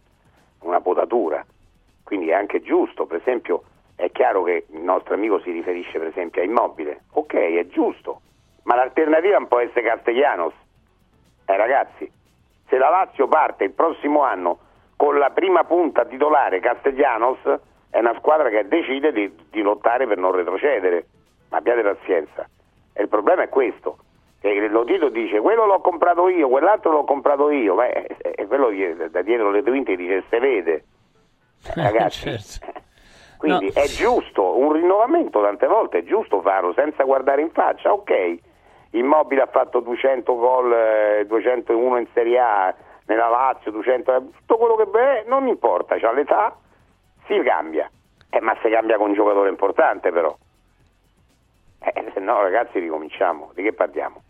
S2: una potatura. Quindi è anche giusto, per esempio è chiaro che il nostro amico si riferisce per esempio a Immobile, ok, è giusto, ma l'alternativa non può essere Castellanos. Eh ragazzi, Se la Lazio parte il prossimo anno con la prima punta titolare Castellanos, è una squadra che decide di, di lottare per non retrocedere. Ma abbiate pazienza. E il problema è questo. Che lo Tito dice quello l'ho comprato io, quell'altro l'ho comprato io, ma è, è quello da dietro le quinte dice se vede. Ragazzi,
S1: Certo.
S2: quindi
S1: No.
S2: è giusto, un rinnovamento tante volte è giusto farlo senza guardare in faccia, ok. Immobile ha fatto 200 gol, eh, 201 in Serie A, nella Lazio, 200, eh, tutto quello che è, non importa, c'ha l'età, si cambia. Eh, ma si cambia con un giocatore importante però. Eh, se no ragazzi ricominciamo, di che parliamo?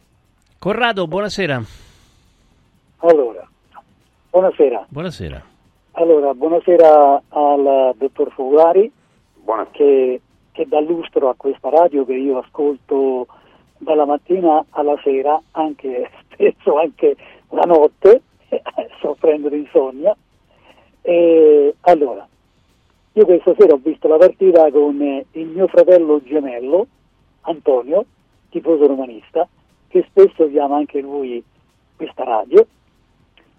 S1: Corrado, buonasera.
S11: Allora, buonasera.
S1: Buonasera.
S11: Allora, buonasera al dottor Focolari che, che dà lustro a questa radio che io ascolto dalla mattina alla sera, anche spesso anche la notte, soffrendo di insonnia. E, allora, io questa sera ho visto la partita con eh, il mio fratello gemello, Antonio, tifoso romanista, che spesso chiama anche lui questa radio.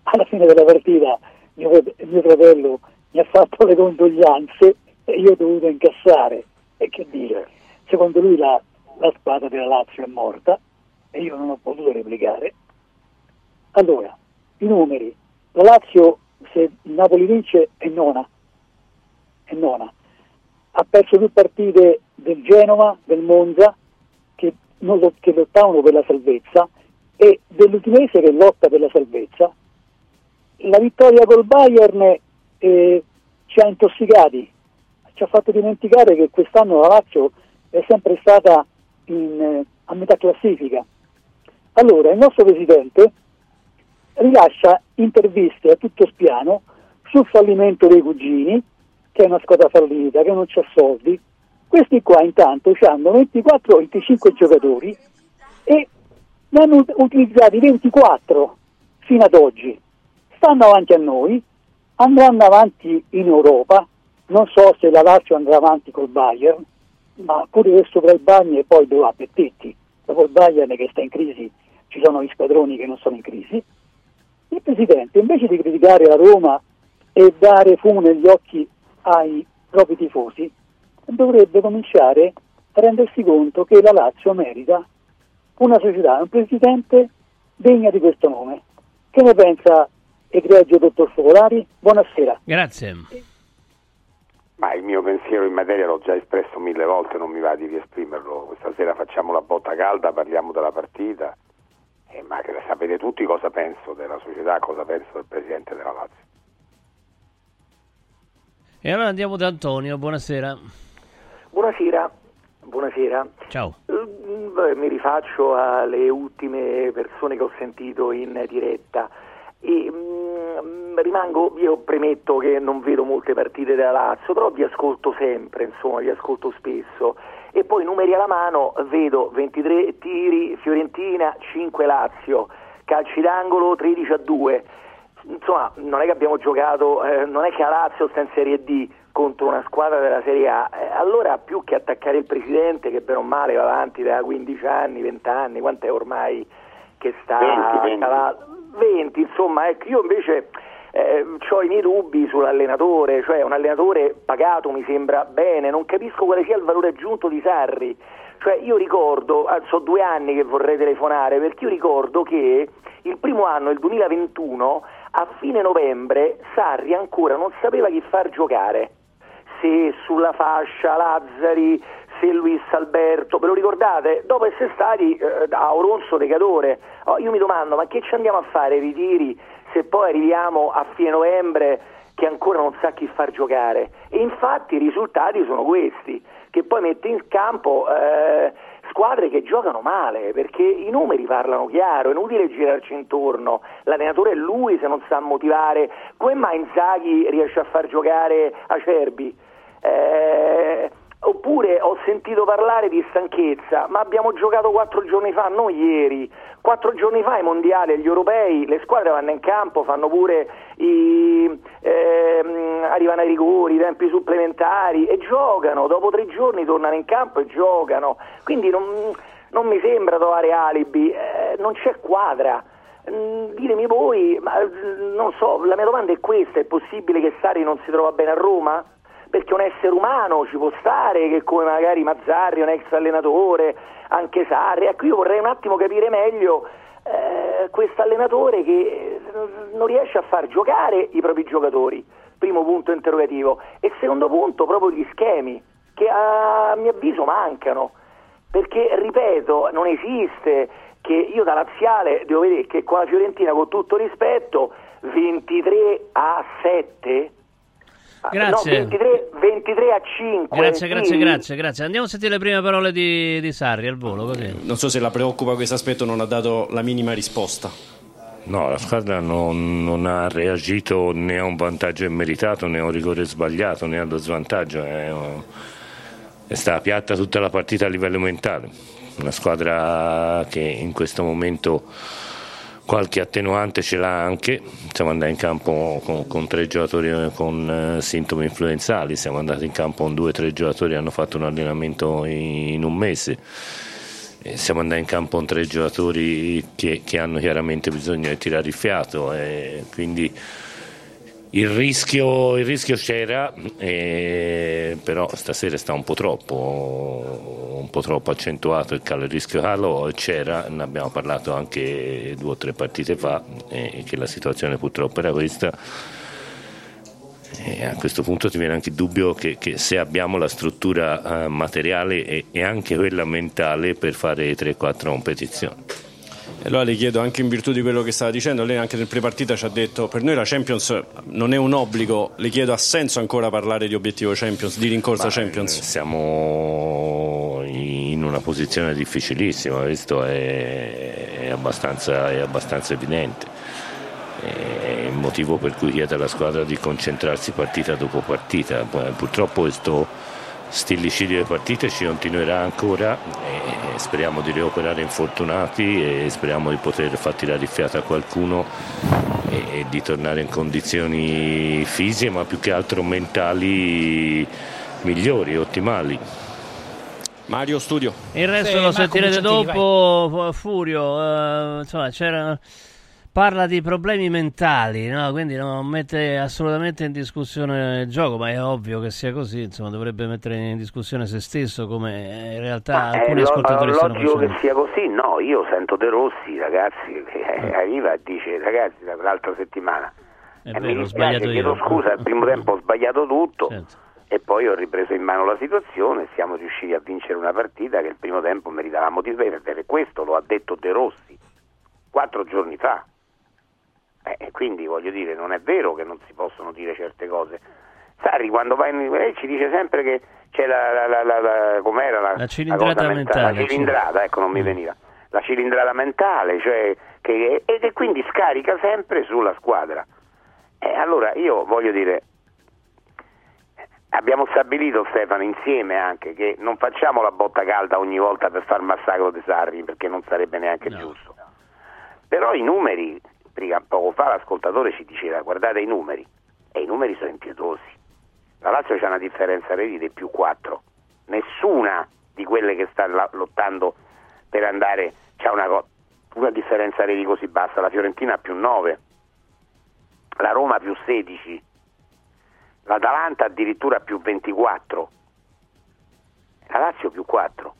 S11: Alla fine della partita mio, mio fratello mi ha fatto le condoglianze e io ho dovuto incassare. E che dire, secondo lui la, la squadra della Lazio è morta e io non ho potuto replicare. Allora, i numeri. La Lazio, se Napoli vince, è nona. È nona. Ha perso due partite del Genova, del Monza, che, non che lottavano per la salvezza, e dell'Udinese che lotta per la salvezza. La vittoria col Bayern eh, ci ha intossicati, ci ha fatto dimenticare che quest'anno la Lazio è sempre stata in, eh, a metà classifica. Allora, il nostro presidente rilascia interviste a tutto spiano sul fallimento dei cugini, che è una squadra fallita, che non c'ha soldi. Questi qua intanto hanno 24-25 giocatori e ne hanno ut- utilizzati 24 fino ad oggi. Stanno avanti a noi, andranno avanti in Europa, non so se la Lazio andrà avanti col Bayern, ma pure per sopra il Bagni e poi due appetiti. Dopo il Bayern che sta in crisi ci sono gli squadroni che non sono in crisi. Il Presidente, invece di criticare la Roma e dare fumo negli occhi ai propri tifosi, dovrebbe cominciare a rendersi conto che la Lazio merita una società, un Presidente degna di questo nome. Che ne pensa egregio dottor Focolari? Buonasera.
S1: Grazie.
S2: Ma il mio pensiero in materia l'ho già espresso mille volte, non mi va di riesprimerlo. Questa sera facciamo la botta calda, parliamo della partita, eh, ma che sapete tutti cosa penso della società, cosa penso del Presidente della Lazio.
S1: E allora andiamo da Antonio, buonasera.
S12: Buonasera, buonasera.
S1: Ciao.
S12: Mm, beh, Mi rifaccio alle ultime persone che ho sentito in diretta e mm, rimango, io premetto che non vedo molte partite della Lazio, però vi ascolto sempre, insomma, vi ascolto spesso e poi numeri alla mano vedo 23 tiri Fiorentina, 5 Lazio, calci d'angolo 13 a 2. Insomma, non è che abbiamo giocato, eh, non è che la Lazio sta in Serie D contro una squadra della Serie A, eh, allora più che attaccare il presidente che bene o male va avanti da 15 anni, 20 anni, quant'è ormai che sta
S2: 20, 20.
S12: calato? 20, insomma, ecco, io invece ho i miei dubbi sull'allenatore, cioè un allenatore pagato mi sembra bene, non capisco quale sia il valore aggiunto di Sarri. Cioè io ricordo, ah, so due anni che vorrei telefonare, perché io ricordo che il primo anno, il 2021, a fine novembre, Sarri ancora non sapeva chi far giocare. Se sulla fascia Lazzari, se Luis Alberto, ve lo ricordate? Dopo essere stati eh, a Oronzo Decadore. Oh, io mi domando, ma che ci andiamo a fare ritiri se poi arriviamo a fine novembre che ancora non sa chi far giocare? E infatti i risultati sono questi, che poi mette in campo eh, squadre che giocano male, perché i numeri parlano chiaro, è inutile girarci intorno, l'allenatore è lui se non sa motivare, come mai Inzaghi riesce a far giocare Acerbi? Eh, Oppure ho sentito parlare di stanchezza, ma abbiamo giocato quattro giorni fa, non ieri. Quattro giorni fa i mondiali e gli europei, le squadre vanno in campo, fanno pure i, ehm, arrivano ai rigori, i tempi supplementari e giocano. Dopo tre giorni tornano in campo e giocano. Quindi non, non mi sembra trovare alibi, eh, non c'è quadra. Mm, ditemi voi, ma mm, non so, la mia domanda è questa, è possibile che Sarri non si trova bene a Roma? Perché un essere umano ci può stare, che come magari Mazzarri, un ex allenatore, anche Sarri, ecco io vorrei un attimo capire meglio eh, questo allenatore che non riesce a far giocare i propri giocatori, primo punto interrogativo, e secondo punto proprio gli schemi, che a mio avviso mancano, perché ripeto, non esiste che io da laziale devo vedere che con la Fiorentina, con tutto rispetto, 23 a 7
S1: Grazie.
S12: No, 23, 23, a 5.
S1: Grazie, grazie, grazie, grazie. Andiamo a sentire le prime parole di, di Sarri al volo. Così.
S13: Non so se la preoccupa questo aspetto, non ha dato la minima risposta.
S14: No, la squadra non, non, ha reagito né a un vantaggio immeritato né a un rigore sbagliato né allo svantaggio. È, è stata piatta tutta la partita a livello mentale. Una squadra che in questo momento qualche attenuante ce l'ha anche, siamo andati in campo con, con tre giocatori con eh, sintomi influenzali, siamo andati in campo con due o tre giocatori che hanno fatto un allenamento in, in un mese, e siamo andati in campo con tre giocatori che, che hanno chiaramente bisogno di tirare il fiato, e quindi il rischio, il rischio c'era, eh, però stasera sta un po' troppo, un po' troppo accentuato il, calo, il rischio calo c'era, ne abbiamo parlato anche due o tre partite fa, eh, che la situazione purtroppo era questa. E a questo punto ti viene anche il dubbio che, che se abbiamo la struttura eh, materiale e, e, anche quella mentale per fare 3-4 competizioni.
S13: Allora le chiedo anche in virtù di quello che stava dicendo, lei anche nel prepartita ci ha detto per noi la Champions non è un obbligo, le chiedo ha senso ancora parlare di obiettivo Champions, di rincorsa Ma Champions?
S14: Siamo in una posizione difficilissima, questo è, è, abbastanza, è abbastanza evidente. È il motivo per cui chiedo alla squadra di concentrarsi partita dopo partita. Purtroppo questo stillicidio di partite ci continuerà ancora e speriamo di reoperare infortunati e speriamo di poter far tirare il fiato a qualcuno e, e di tornare in condizioni fisiche ma più che altro mentali migliori, ottimali.
S13: Mario Studio.
S1: Il resto sì, lo sentirete dopo, vai. Furio. Uh, insomma, c'era parla di problemi mentali, no? quindi non mette assolutamente in discussione il gioco, ma è ovvio che sia così, insomma, dovrebbe mettere in discussione se stesso come in realtà ma alcuni è ascoltatori lo, stanno
S2: facendo. che sia così, no, io sento De Rossi, ragazzi, che eh. arriva e dice, ragazzi, l'altra settimana,
S1: è eh, vero, sbagliato io.
S2: Chiedo scusa, al primo tempo ho sbagliato tutto. Certo. E poi ho ripreso in mano la situazione e siamo riusciti a vincere una partita che il primo tempo meritavamo di perdere. Questo lo ha detto De Rossi quattro giorni fa eh, quindi voglio dire, non è vero che non si possono dire certe cose. Sarri quando va in lei ci dice sempre che c'è la, la, la, la com'era la,
S1: la cilindrata mentale.
S2: La cilindrata, ecco, non mi mm. veniva. La cilindrata mentale, cioè che, e, e quindi scarica sempre sulla squadra. E allora io voglio dire, abbiamo stabilito Stefano insieme anche che non facciamo la botta calda ogni volta per far massacro di Sarri perché non sarebbe neanche no. giusto. Però i numeri poco fa l'ascoltatore ci diceva guardate i numeri e i numeri sono impietosi. La Lazio c'è una differenza reti del più 4, nessuna di quelle che sta lottando per andare c'ha una, una differenza reti così bassa, la Fiorentina più 9, la Roma più 16, l'Atalanta addirittura più 24, la Lazio più 4.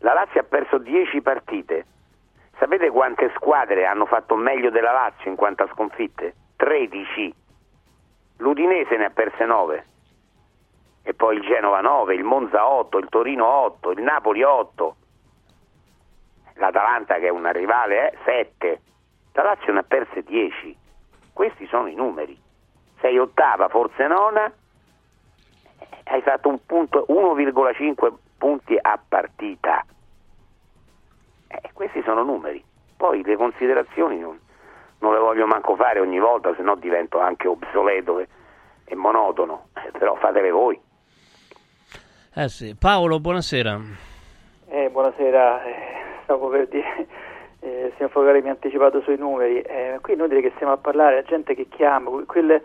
S2: La Lazio ha perso 10 partite Sapete quante squadre hanno fatto meglio della Lazio in quanto a sconfitte? 13. L'Udinese ne ha perse 9. E poi il Genova 9, il Monza 8, il Torino 8, il Napoli 8. L'Atalanta che è una rivale eh, 7. La Lazio ne ha perse 10. Questi sono i numeri. Sei ottava, forse nona, hai fatto un punto, 1,5 punti a partita. Eh, questi sono numeri. Poi le considerazioni non, non, le voglio manco fare ogni volta, se no divento anche obsoleto e, e monotono. Eh, però fatele voi.
S1: Eh sì. Paolo, buonasera.
S10: Eh, buonasera, eh, stavo per dire, eh, signor Fogari mi ha anticipato sui numeri, eh, qui è inutile che stiamo a parlare, la gente che chiama, quel,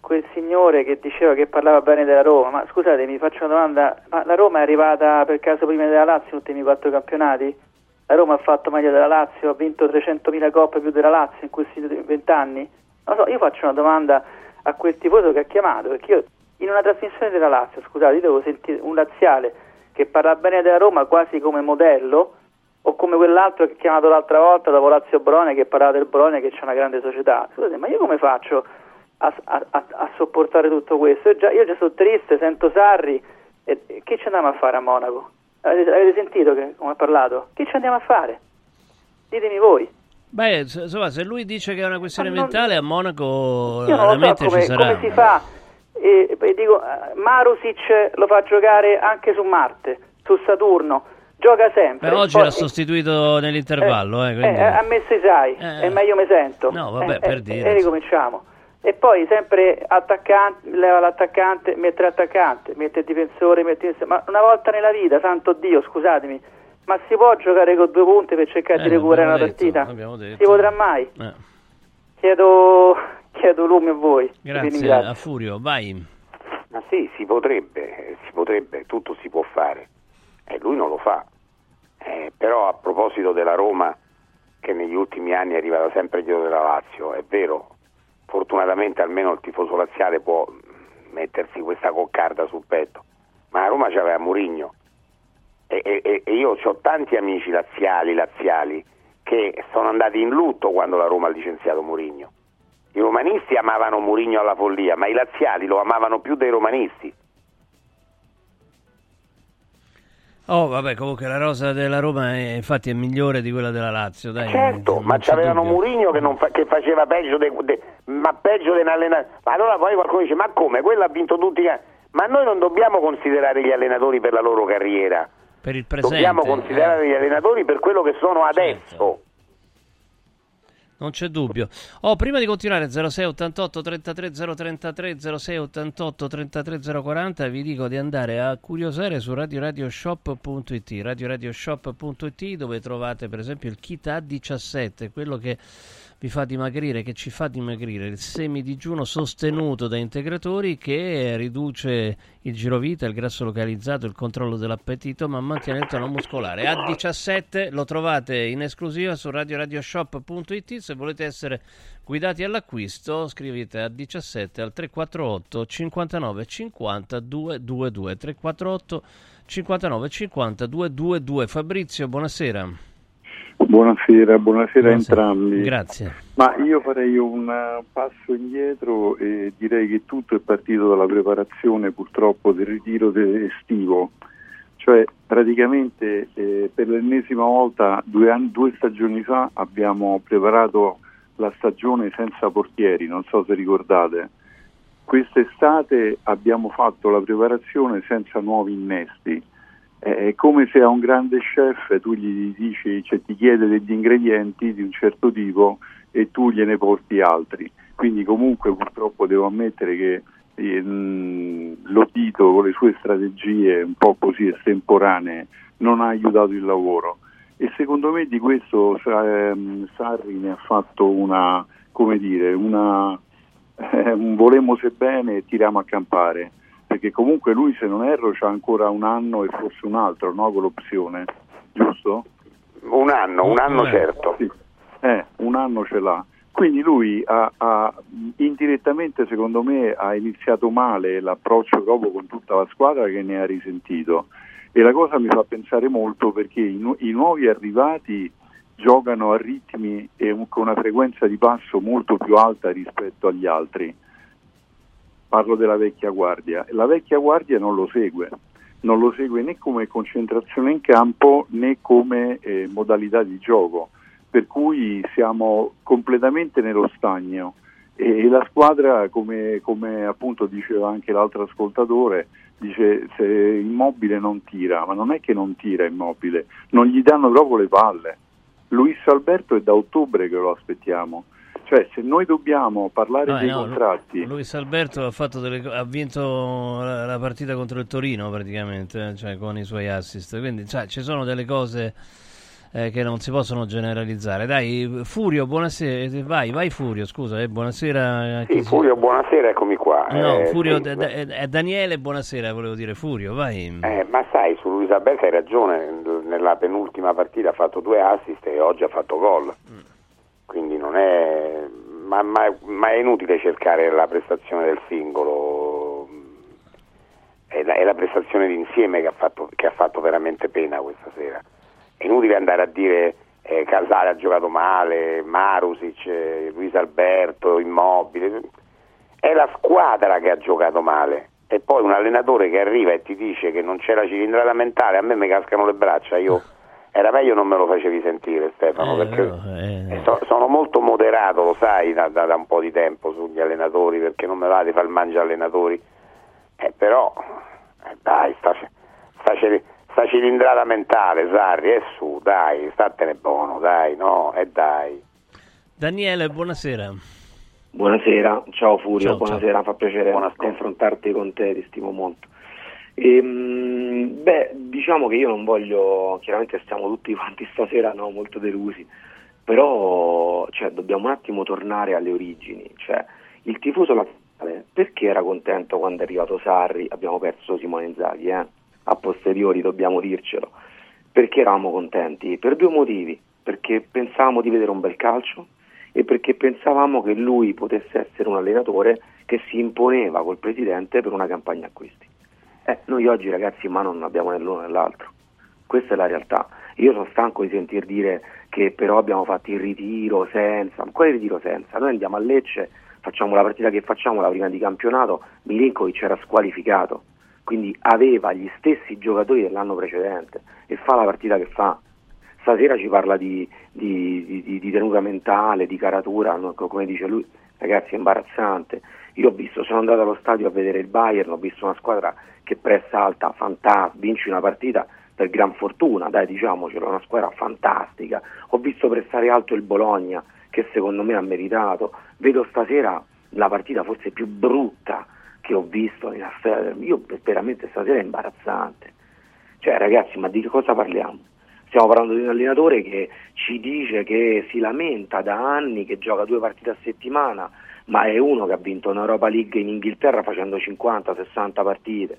S10: quel signore che diceva che parlava bene della Roma, ma scusate mi faccio una domanda, ma la Roma è arrivata per caso prima della Lazio negli ultimi quattro campionati?
S15: La Roma ha fatto meglio della Lazio, ha vinto 300.000 coppe più della Lazio in questi 20 anni? Non so, io faccio una domanda a quel tifoso che ha chiamato, perché io in una trasmissione della Lazio, scusate, io devo sentire un laziale che parla bene della Roma quasi come modello, o come quell'altro che ha chiamato l'altra volta dopo Lazio Bologna che parlava del Bologna che c'è una grande società. Scusate, ma io come faccio a, a, a, a sopportare tutto questo? Io già, io già sono triste, sento Sarri, e, e che ci andiamo a fare a Monaco? Avete, avete sentito che, come ha parlato? Che ci andiamo a fare? Ditemi voi.
S1: Beh, insomma, se lui dice che è una questione non... mentale, a Monaco
S15: Io non lo so come, come si fa. E, e dico, eh, Marusic lo fa giocare anche su Marte, su Saturno gioca sempre.
S1: Beh, oggi poi... l'ha sostituito nell'intervallo. Eh,
S15: eh, eh, ha messo i sai, eh, e meglio mi sento.
S1: No, vabbè, per
S15: eh,
S1: dire.
S15: E ricominciamo. E poi sempre attaccante, leva l'attaccante, mette l'attaccante, mette il difensore, mette il... Ma una volta nella vita, santo Dio, scusatemi, ma si può giocare con due punti per cercare di recuperare una partita? Si potrà mai? Chiedo, chiedo lume a voi.
S1: Grazie, a Furio, vai.
S2: Ma sì, si potrebbe, si potrebbe, tutto si può fare e lui non lo fa. Eh, però a proposito della Roma, che negli ultimi anni è arrivata sempre dietro della Lazio, è vero, fortunatamente almeno il tifoso laziale può mettersi questa coccarda sul petto, ma la Roma c'aveva Murigno e, e, e io ho tanti amici laziali, laziali che sono andati in lutto quando la Roma ha licenziato Murigno. I romanisti amavano Murigno alla follia, ma i laziali lo amavano più dei romanisti.
S1: Oh, vabbè, comunque la rosa della Roma è, infatti è migliore di quella della Lazio, dai.
S2: Certo, ma c'avevano Murigno che, fa, che, faceva peggio, de, de, ma peggio di un allenatore. Allora poi qualcuno dice, ma come? Quello ha vinto tutti i... Ma noi non dobbiamo considerare gli allenatori per la loro carriera.
S1: Per il presente.
S2: Dobbiamo considerare eh. gli allenatori per quello che sono adesso. Certo
S1: non c'è dubbio. Oh, prima di continuare 06 88 33 033 06 88 33 040 vi dico di andare a curiosare su radioradioshop.it radioradioshop.it dove trovate per esempio il kit A17 quello che vi fa dimagrire, che ci fa dimagrire, il semidigiuno sostenuto da integratori che riduce il girovita, il grasso localizzato, il controllo dell'appetito, ma mantiene il tono muscolare. A17 lo trovate in esclusiva su radioradioshop.it, se volete essere guidati all'acquisto scrivete A17 al 348 59 50 222 348 59 50 222 Fabrizio, buonasera.
S16: Buonasera, buonasera, a entrambi.
S1: Grazie.
S16: Ma io farei un uh, passo indietro e direi che tutto è partito dalla preparazione purtroppo del ritiro estivo. Cioè praticamente eh, per l'ennesima volta due, anni, due stagioni fa abbiamo preparato la stagione senza portieri, non so se ricordate. Quest'estate abbiamo fatto la preparazione senza nuovi innesti è come se a un grande chef tu gli dici, cioè ti chiede degli ingredienti di un certo tipo e tu gliene porti altri. Quindi comunque purtroppo devo ammettere che eh, lo Tito con le sue strategie un po' così estemporanee non ha aiutato il lavoro e secondo me di questo ehm, Sarri ne ha fatto una, come dire, una, eh, un volemo se bene tiriamo a campare perché comunque lui se non erro c'ha ancora un anno e forse un altro no, con l'opzione, giusto?
S2: Un anno, un anno eh, certo.
S16: Sì. Eh, un anno ce l'ha. Quindi lui ha, ha, indirettamente secondo me ha iniziato male l'approccio proprio con tutta la squadra che ne ha risentito e la cosa mi fa pensare molto perché i, nu- i nuovi arrivati giocano a ritmi e un- con una frequenza di passo molto più alta rispetto agli altri parlo della vecchia guardia, la vecchia guardia non lo segue, non lo segue né come concentrazione in campo né come eh, modalità di gioco, per cui siamo completamente nello stagno. E, e la squadra, come, come, appunto diceva anche l'altro ascoltatore, dice se immobile non tira, ma non è che non tira immobile, non gli danno proprio le palle. Luis Alberto è da ottobre che lo aspettiamo cioè, se noi dobbiamo parlare no, dei no, contratti.
S1: Luis Alberto ha, delle, ha vinto la, la, partita contro il Torino praticamente, cioè, con i suoi assist. Quindi cioè, ci sono delle cose eh, che non si possono generalizzare. Dai, Furio, buonasera. Vai, vai Furio, scusa, eh, buonasera.
S2: Sì, Furio, buonasera, eccomi qua.
S1: No,
S2: eh,
S1: Furio,
S2: sì,
S1: è Daniele, buonasera, volevo dire Furio, vai.
S2: Eh, ma sai, su Luis Alberto hai ragione nella penultima partita ha fatto due assist e oggi ha fatto gol. Quindi non è. Ma, ma- ma è inutile cercare la prestazione del singolo. È la, è la prestazione d'insieme che ha, fatto, che ha fatto veramente pena questa sera. È inutile andare a dire eh, Casale ha giocato male, Marusic, eh, Luis Alberto, Immobile. È la squadra che ha giocato male. E poi un allenatore che arriva e ti dice che non c'è la cilindrata mentale, a me mi cascano le braccia, io era meglio non me lo facevi sentire Stefano,
S1: Eh,
S2: perché
S1: no, eh.
S2: eh, so- sono molto moderato, lo sai, da, da- da un po' di tempo sugli allenatori, perché non me va di far mangiare allenatori. Eh, però, eh, dai, sta, sta, sta cilindrata mentale, Sarri, è su, dai, statene buono, dai, no, e dai.
S1: Daniele, buonasera.
S17: Buonasera, ciao Furio,
S1: Ciao,
S17: buonasera, fa piacere confrontarti con te, ti stimo molto. Ehm, beh, diciamo che io non voglio, chiaramente stiamo tutti quanti stasera no, molto delusi, però cioè, dobbiamo un attimo tornare alle origini, cioè il tifoso laziale perché era contento quando è arrivato Sarri, abbiamo perso Simone Inzaghi, eh? a posteriori dobbiamo dircelo, perché eravamo contenti? Per due motivi, perché pensavamo di vedere un bel calcio e perché pensavamo che lui potesse essere un allenatore che si imponeva col presidente per una campagna acquisti. Eh, noi oggi ragazzi in mano non abbiamo né l'uno né l'altro, questa è la realtà. Io sono stanco di sentir dire che però abbiamo fatto il ritiro senza, ma quale ritiro senza? Noi andiamo a Lecce, facciamo la partita che facciamo, la prima di campionato, Milinkovic era squalificato, quindi aveva gli stessi giocatori dell'anno precedente e fa la partita che fa. Stasera ci parla di, di- di- di- tenuta mentale, di caratura, come dice lui, ragazzi è imbarazzante. Io ho visto, sono andato allo stadio a vedere il Bayern, ho visto una squadra che pressa alta, fantastica, vince una partita per gran fortuna, dai diciamocelo, una squadra fantastica. Ho visto pressare alto il Bologna, che secondo me ha meritato. Vedo stasera la partita forse più brutta che ho visto nella storia. Io veramente stasera è imbarazzante. Cioè ragazzi, ma di cosa parliamo? Stiamo parlando di un allenatore che ci dice che si lamenta da anni, che gioca due partite a settimana, ma è uno che ha vinto un'Europa League in Inghilterra facendo 50-60 partite.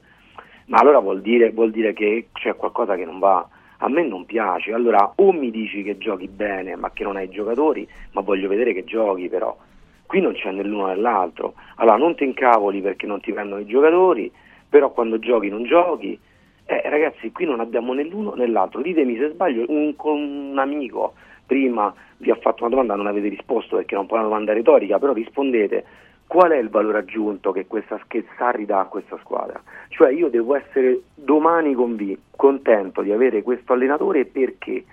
S17: Ma allora vuol dire, vuol dire che c'è qualcosa che non va. A me non piace. Allora o mi dici che giochi bene ma che non hai giocatori, ma voglio vedere che giochi però. Qui non c'è né l'uno né l'altro. Allora non ti incavoli perché non ti prendono i giocatori, però quando giochi non giochi. Eh, ragazzi, qui non abbiamo né l'uno né l'altro. Ditemi se sbaglio, un, un amico prima vi ha fatto una domanda, non avete risposto perché non può una domanda retorica, però rispondete qual è il valore aggiunto che, questa, che Sarri dà a questa squadra? Cioè io devo essere domani convi- contento di avere questo allenatore perché?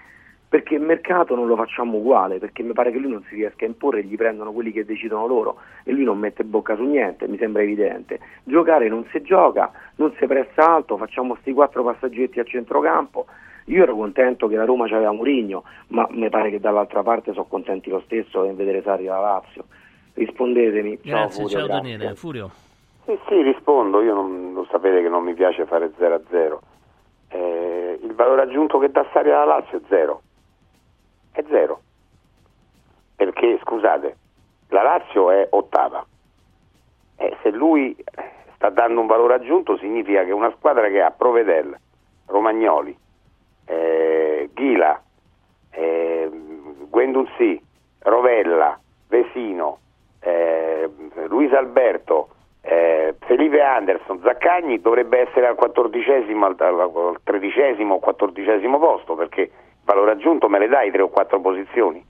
S17: Perché il mercato non lo facciamo uguale, perché mi pare che lui non si riesca a imporre, gli prendono quelli che decidono loro e lui non mette bocca su niente, mi sembra evidente. Giocare non si gioca, non si pressa alto, facciamo sti quattro passaggetti a centrocampo. Io ero contento che la Roma c'aveva Murigno, ma mi pare che dall'altra parte sono contenti lo stesso nel vedere Sarri alla Lazio. Rispondetemi. Ciao,
S1: Grazie,
S17: Furio,
S1: ciao
S17: grazie.
S1: Daniele. Furio.
S2: Sì, sì, rispondo, io non, lo sapete che non mi piace fare 0 a 0. Eh, il valore aggiunto che dà Sarri alla Lazio è zero. È zero. Perché, scusate, la Lazio è ottava. E se lui sta dando un valore aggiunto significa che una squadra che ha Provedel, Romagnoli, eh, Ghila, eh, Guendouzi, Rovella, Vesino, eh, Luis Alberto, eh, Felipe Anderson, Zaccagni dovrebbe essere al quattordicesimo, al, al- al tredicesimo o quattordicesimo posto perché il valore aggiunto me le dai tre o quattro posizioni.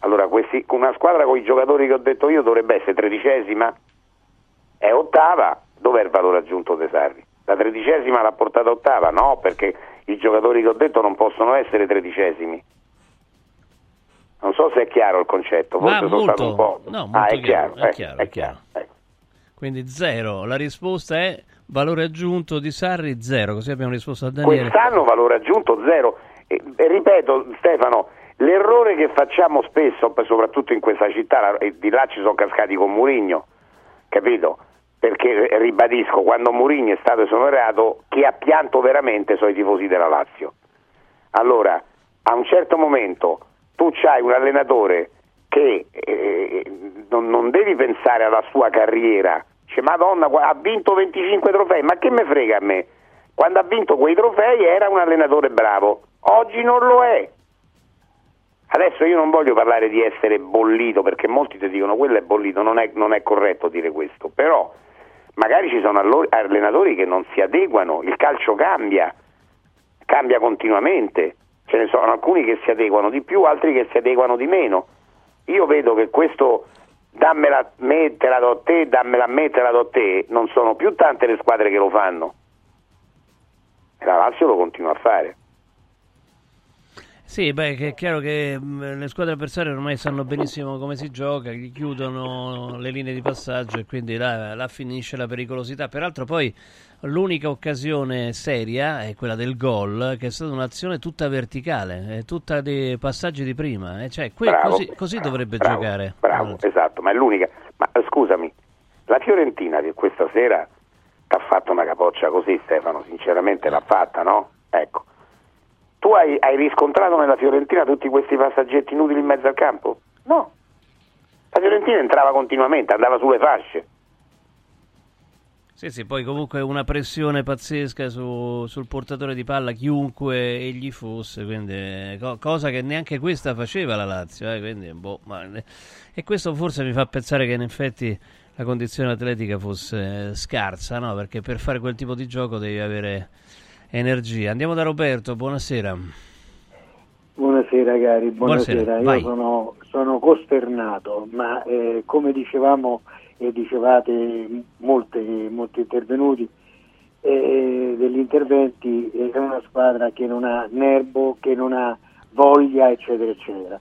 S2: Allora questi, una squadra con i giocatori che ho detto io dovrebbe essere tredicesima, è ottava, dov'è il valore aggiunto De Sarri? La tredicesima l'ha portata ottava? No, perché i giocatori che ho detto non possono essere tredicesimi. Non so se è chiaro il concetto,
S1: Ma
S2: forse sono stato un
S1: molto,
S2: po'.
S1: no, molto
S2: ah, è
S1: chiaro,
S2: chiaro,
S1: è
S2: eh,
S1: chiaro,
S2: è
S1: chiaro. Quindi zero. La risposta è valore aggiunto di Sarri zero. Così abbiamo risposto a Daniele.
S2: Quest'anno valore aggiunto zero. E, e ripeto, Stefano, l'errore che facciamo spesso, soprattutto in questa città, la- e di là ci sono cascati con Murigno, capito? Perché ribadisco, quando Murigno è stato esonerato, chi ha pianto veramente sono i tifosi della Lazio. Allora, a un certo momento tu c'hai un allenatore che eh, non, non devi pensare alla sua carriera, dice Madonna, ha vinto 25 trofei, ma che me frega a me? quando ha vinto quei trofei era un allenatore bravo, oggi non lo è. Adesso io non voglio parlare di essere bollito perché molti ti dicono quello è bollito, non è, non è corretto dire questo, però magari ci sono allenatori che non si adeguano, il calcio cambia, cambia continuamente, ce ne sono alcuni che si adeguano di più, altri che si adeguano di meno. Io vedo che questo dammela me, te la do te, dammela a me, te la do te, non sono più tante le squadre che lo fanno. E la Lazio lo continua a fare.
S1: Sì, beh, è chiaro che mh, le squadre avversarie ormai sanno benissimo come si gioca, gli chiudono le linee di passaggio e quindi là, là finisce la pericolosità. Peraltro poi l'unica occasione seria è quella del gol, che è stata un'azione tutta verticale, tutta dei passaggi di prima. Eh? Cioè, que-
S2: bravo,
S1: così, così
S2: bravo,
S1: dovrebbe
S2: bravo,
S1: giocare.
S2: Bravo, esatto, ma è l'unica. Ma scusami, la Fiorentina che questa sera ti ha fatto una capoccia così, Stefano, sinceramente l'ha fatta, no? Ecco tu hai, hai, riscontrato nella Fiorentina tutti questi passaggetti inutili in mezzo al campo? No. La Fiorentina entrava continuamente, andava sulle fasce.
S1: Sì, sì, poi comunque una pressione pazzesca su, sul portatore di palla, chiunque egli fosse, quindi, co- cosa che neanche questa faceva la Lazio. Eh, quindi, boh, ma, e questo forse mi fa pensare che in effetti la condizione atletica fosse scarsa, no? perché per fare quel tipo di gioco devi avere energia. Andiamo da Roberto, buonasera.
S18: Buonasera cari, buonasera.
S1: buonasera
S18: Io sono, sono, costernato, ma eh, come dicevamo e dicevate molte, molti intervenuti, eh, degli interventi è una squadra che non ha nervo, che non ha voglia, eccetera, eccetera.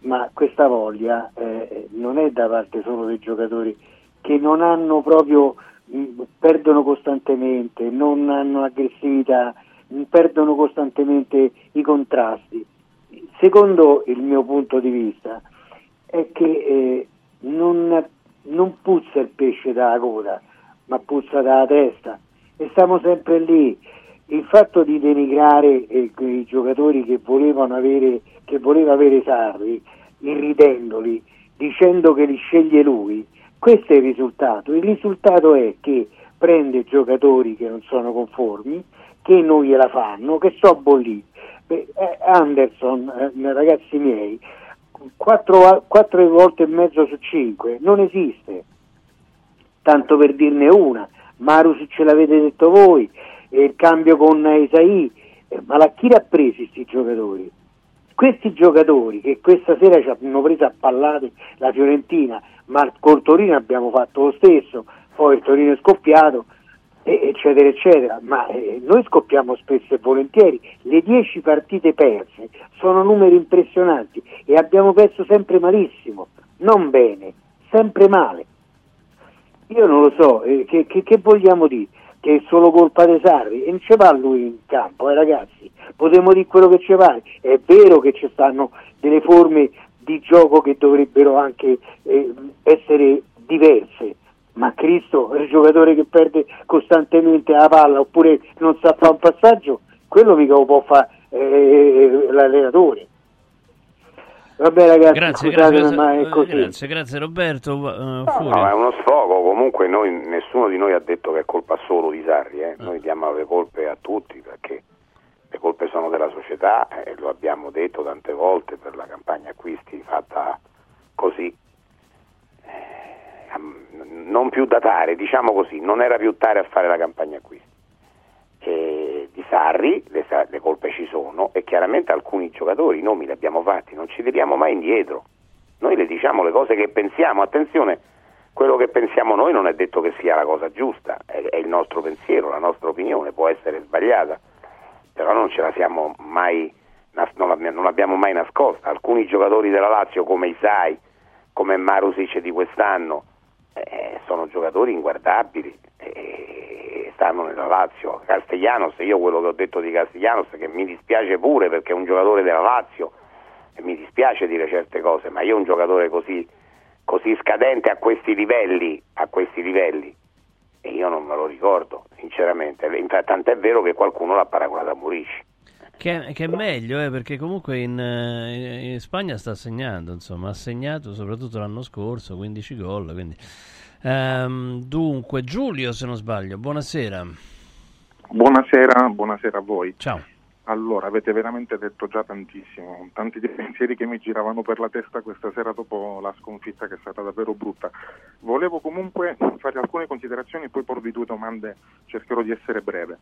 S18: Ma questa voglia eh, non è da parte solo dei giocatori che non hanno proprio perdono costantemente, non hanno aggressività, perdono costantemente i contrasti. Secondo il mio punto di vista è che eh, non, non, puzza il pesce dalla coda, ma puzza dalla testa e stiamo sempre lì. Il fatto di denigrare eh, i giocatori che volevano avere, che voleva avere Sarri, irridendoli, dicendo che li sceglie lui, questo è il risultato. Il risultato è che prende giocatori che non sono conformi, che non gliela fanno, che so bolliti. Eh, Anderson, eh, ragazzi miei, 4, 4 volte e mezzo su 5 non esiste. Tanto per dirne una, Marus ce l'avete detto voi, il cambio con Isai, eh, ma chi l'ha presi questi giocatori? Questi giocatori che questa sera ci hanno preso a pallate la Fiorentina, ma col Torino abbiamo fatto lo stesso, poi il Torino è scoppiato, eccetera, eccetera, ma eh, noi scoppiamo spesso e volentieri, le 10 partite perse sono numeri impressionanti e abbiamo perso sempre malissimo, non bene, sempre male. Io non lo so, eh, che, che, che vogliamo dire? Che è solo colpa dei Sarri e non ci va lui in campo, eh, ragazzi, potremmo dire quello che ci pare, è vero che ci stanno delle forme di gioco che dovrebbero anche eh, essere diverse, ma Cristo il giocatore che perde costantemente la palla oppure non sa fare un passaggio, quello mica lo può fare eh, l'allenatore. Vabbè ragazzi,
S1: grazie, grazie,
S18: ma è così.
S1: Grazie, grazie Roberto. Uh,
S2: no, no, è uno sfogo, comunque noi, nessuno di noi ha detto che è colpa solo di Sarri, eh? noi diamo le colpe a tutti perché le colpe sono della società e eh, lo abbiamo detto tante volte per la campagna acquisti fatta così. Eh, non più datare, diciamo così, non era più tare a fare la campagna acquisti. E di Sarri le, le, colpe ci sono e chiaramente alcuni giocatori, i nomi li abbiamo fatti, non ci tiriamo mai indietro. Noi le diciamo le cose che pensiamo, attenzione, quello che pensiamo noi non è detto che sia la cosa giusta, è, è il nostro pensiero, la nostra opinione, può essere sbagliata, però non ce la siamo mai, non l'abbiamo mai nascosta. Alcuni giocatori della Lazio come Isai, come Marusic di quest'anno, eh, sono giocatori inguardabili. Eh, stanno nella Lazio. Castellanos, io quello che ho detto di Castellanos che mi dispiace pure perché è un giocatore della Lazio e mi dispiace dire certe cose, ma io un giocatore così, così scadente a questi livelli, a questi livelli, e io non me lo ricordo, sinceramente. Tant'è vero che qualcuno l'ha paragonato a Murici.
S1: Che, che, è meglio, eh, perché comunque in, in, Spagna sta segnando, insomma, ha segnato soprattutto l'anno scorso 15 gol, quindi... Um, dunque, Giulio, se non sbaglio, buonasera.
S19: Buonasera, buonasera a voi.
S1: Ciao.
S19: Allora, avete veramente detto già tantissimo, tanti dei pensieri che mi giravano per la testa questa sera dopo la sconfitta che è stata davvero brutta. Volevo comunque fare alcune considerazioni e poi porvi due domande, cercherò di essere breve.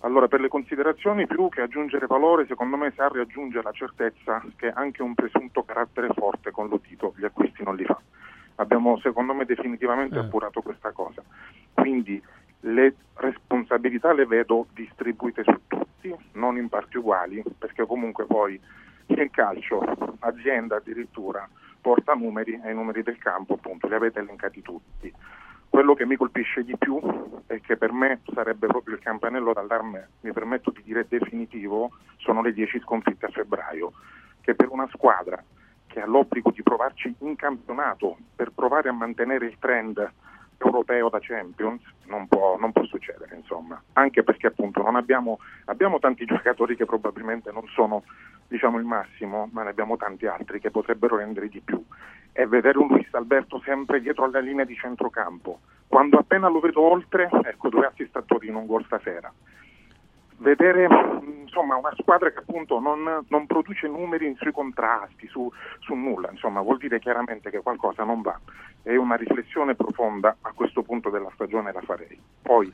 S19: Allora, per le considerazioni, più che aggiungere valore, secondo me Sarri aggiunge la certezza che anche un presunto carattere forte con Lotito gli acquisti non li fa. Abbiamo, secondo me, definitivamente appurato questa cosa. Quindi le responsabilità le vedo distribuite su tutti, non in parti uguali, perché comunque poi in calcio, azienda addirittura, porta numeri e i numeri del campo appunto li avete elencati tutti. Quello che mi colpisce di più e che per me sarebbe proprio il campanello d'allarme, mi permetto di dire definitivo, sono le 10 sconfitte a febbraio, che per una squadra che ha l'obbligo di provarci in campionato per provare a mantenere il trend europeo da Champions non può, non può succedere, insomma, anche perché appunto non abbiamo, abbiamo tanti giocatori che probabilmente non sono diciamo il massimo, ma ne abbiamo tanti altri che potrebbero rendere di più. E vedere un Luis Alberto sempre dietro alla linea di centrocampo, quando appena lo vedo oltre, ecco dove assist a Torino un gol stasera vedere insomma, una squadra che appunto non, non produce numeri sui contrasti, su, su, nulla, insomma, vuol dire chiaramente che qualcosa non va. È una riflessione profonda a questo punto della stagione la farei. Poi,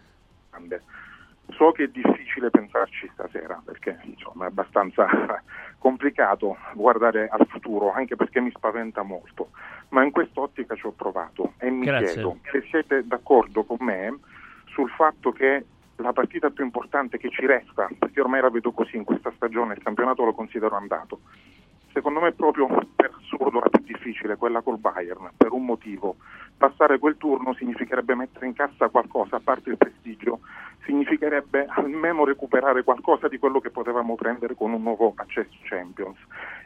S19: so che è difficile pensarci stasera perché insomma, è abbastanza complicato guardare al futuro, anche perché mi spaventa molto, ma in quest'ottica ci ho provato e mi
S1: Grazie.
S19: chiedo se siete d'accordo con me sul fatto che la partita più importante che ci resta, perché ormai la vedo così in questa stagione, il campionato lo considero andato. Secondo me è proprio per assurdo la più difficile, quella col Bayern, per un motivo. Passare quel turno significherebbe mettere in cassa qualcosa, a parte il prestigio, significherebbe almeno recuperare qualcosa di quello che potevamo prendere con un nuovo accesso Champions.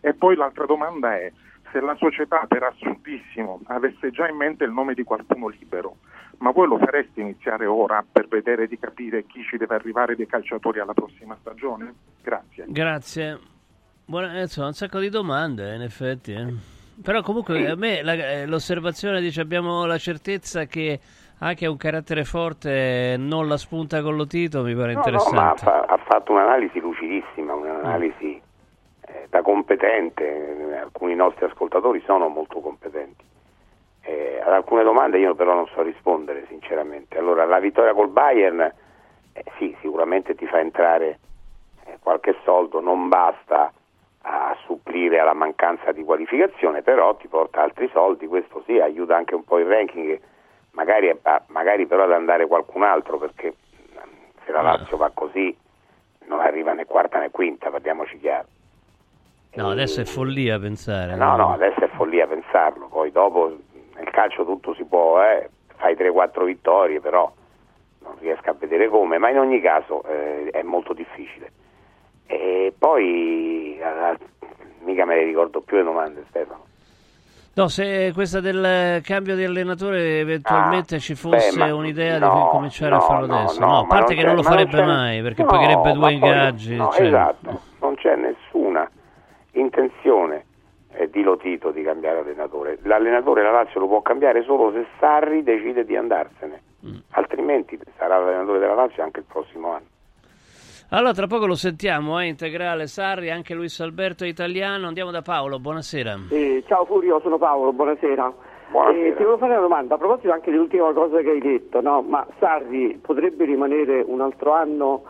S19: E poi l'altra domanda è se la società per assurdissimo avesse già in mente il nome di qualcuno libero, ma voi lo fareste iniziare ora per vedere di capire chi ci deve arrivare dei calciatori alla prossima stagione? Grazie.
S1: Grazie. Buona, insomma, un sacco di domande, in effetti. eh. Però comunque a me la- eh, l'osservazione dice abbiamo la certezza che anche un carattere forte non la spunta con lo Tito mi pare
S2: No, no, ma ha,
S1: interessante.
S2: ha fatto un'analisi lucidissima, un'analisi eh, da competente, alcuni nostri ascoltatori sono molto competenti. Eh, ad alcune domande io però non so rispondere sinceramente. Allora, la vittoria col Bayern, eh, sì, sicuramente ti fa entrare eh, qualche soldo, non basta a supplire alla mancanza di qualificazione, però ti porta altri soldi, questo sì, aiuta anche un po' il ranking, magari, ah, magari però ad andare qualcun altro, perché mm, se la Lazio va così non arriva né quarta né quinta, parliamoci chiaro.
S1: No, adesso è follia pensare.
S2: No, no, adesso è follia pensarlo, poi dopo nel calcio tutto si può, eh, fai 3-4 vittorie, però non riesco a vedere come, ma in ogni caso eh, è molto difficile. E poi eh, mica me le ricordo più le domande Stefano.
S1: No, se questa del cambio di allenatore eventualmente ci fosse
S2: Ah, beh,
S1: un'idea
S2: no,
S1: di cominciare a
S2: no,
S1: farlo
S2: no,
S1: adesso.
S2: no,
S1: a parte
S2: non
S1: che non lo
S2: non
S1: farebbe
S2: c'è-
S1: mai, perché pagherebbe due ingaggi. cioè-
S2: esatto, non c'è nessuna intenzione eh, di Lotito di cambiare allenatore. L'allenatore la Lazio lo può cambiare solo se Sarri decide di andarsene,
S1: Mm.
S2: altrimenti sarà l'allenatore della Lazio anche il prossimo anno.
S1: Allora, tra poco lo sentiamo, eh, integrale Sarri, anche Luis Alberto è italiano. Andiamo da Paolo, buonasera.
S17: Eh, ciao Furio, sono Paolo, buonasera. Eh, ti volevo fare una domanda a proposito anche dell'ultima cosa che hai detto, no? ma Sarri potrebbe rimanere un altro anno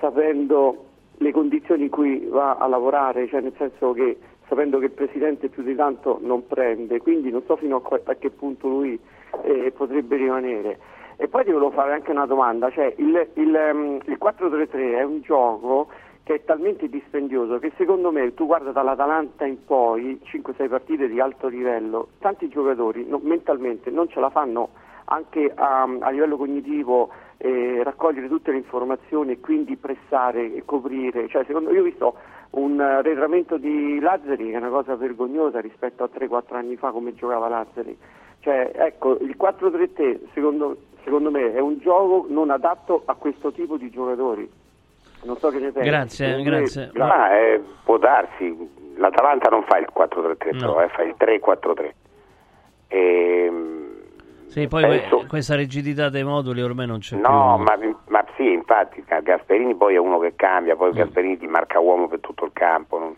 S17: sapendo le condizioni in cui va a lavorare, cioè nel senso che sapendo che il Presidente più di tanto non prende, quindi non so fino a, qua- a che punto lui eh, potrebbe rimanere. E poi ti volevo fare anche una domanda, cioè il, il, ehm, il 4-3-3 è un gioco che è talmente dispendioso che secondo me tu guarda dall'Atalanta in poi 5-6 partite di alto livello, tanti giocatori no- mentalmente non ce la fanno anche a, a livello cognitivo eh, raccogliere tutte le informazioni e quindi pressare e coprire. Cioè, secondo, io ho visto un arretramento di Lazzari che è una cosa vergognosa rispetto a 3-4 anni fa come giocava Lazzari. Cioè, ecco, il 4-3-3 secondo, secondo me è un gioco non adatto a questo tipo di giocatori. Non so che ne pensi.
S1: Grazie,
S17: Secondo me-
S1: grazie.
S2: Ma eh, può darsi, l'Atalanta non fa il 4-3-3, però, eh, fa il 3-4-3. Ehm,
S1: Sì, poi Penso... questa rigidità dei moduli ormai non c'è
S2: no,
S1: più.
S2: No, ma, ma, sì, infatti Gasperini poi è uno che cambia, poi mm. Gasperini ti marca uomo per tutto il campo, non...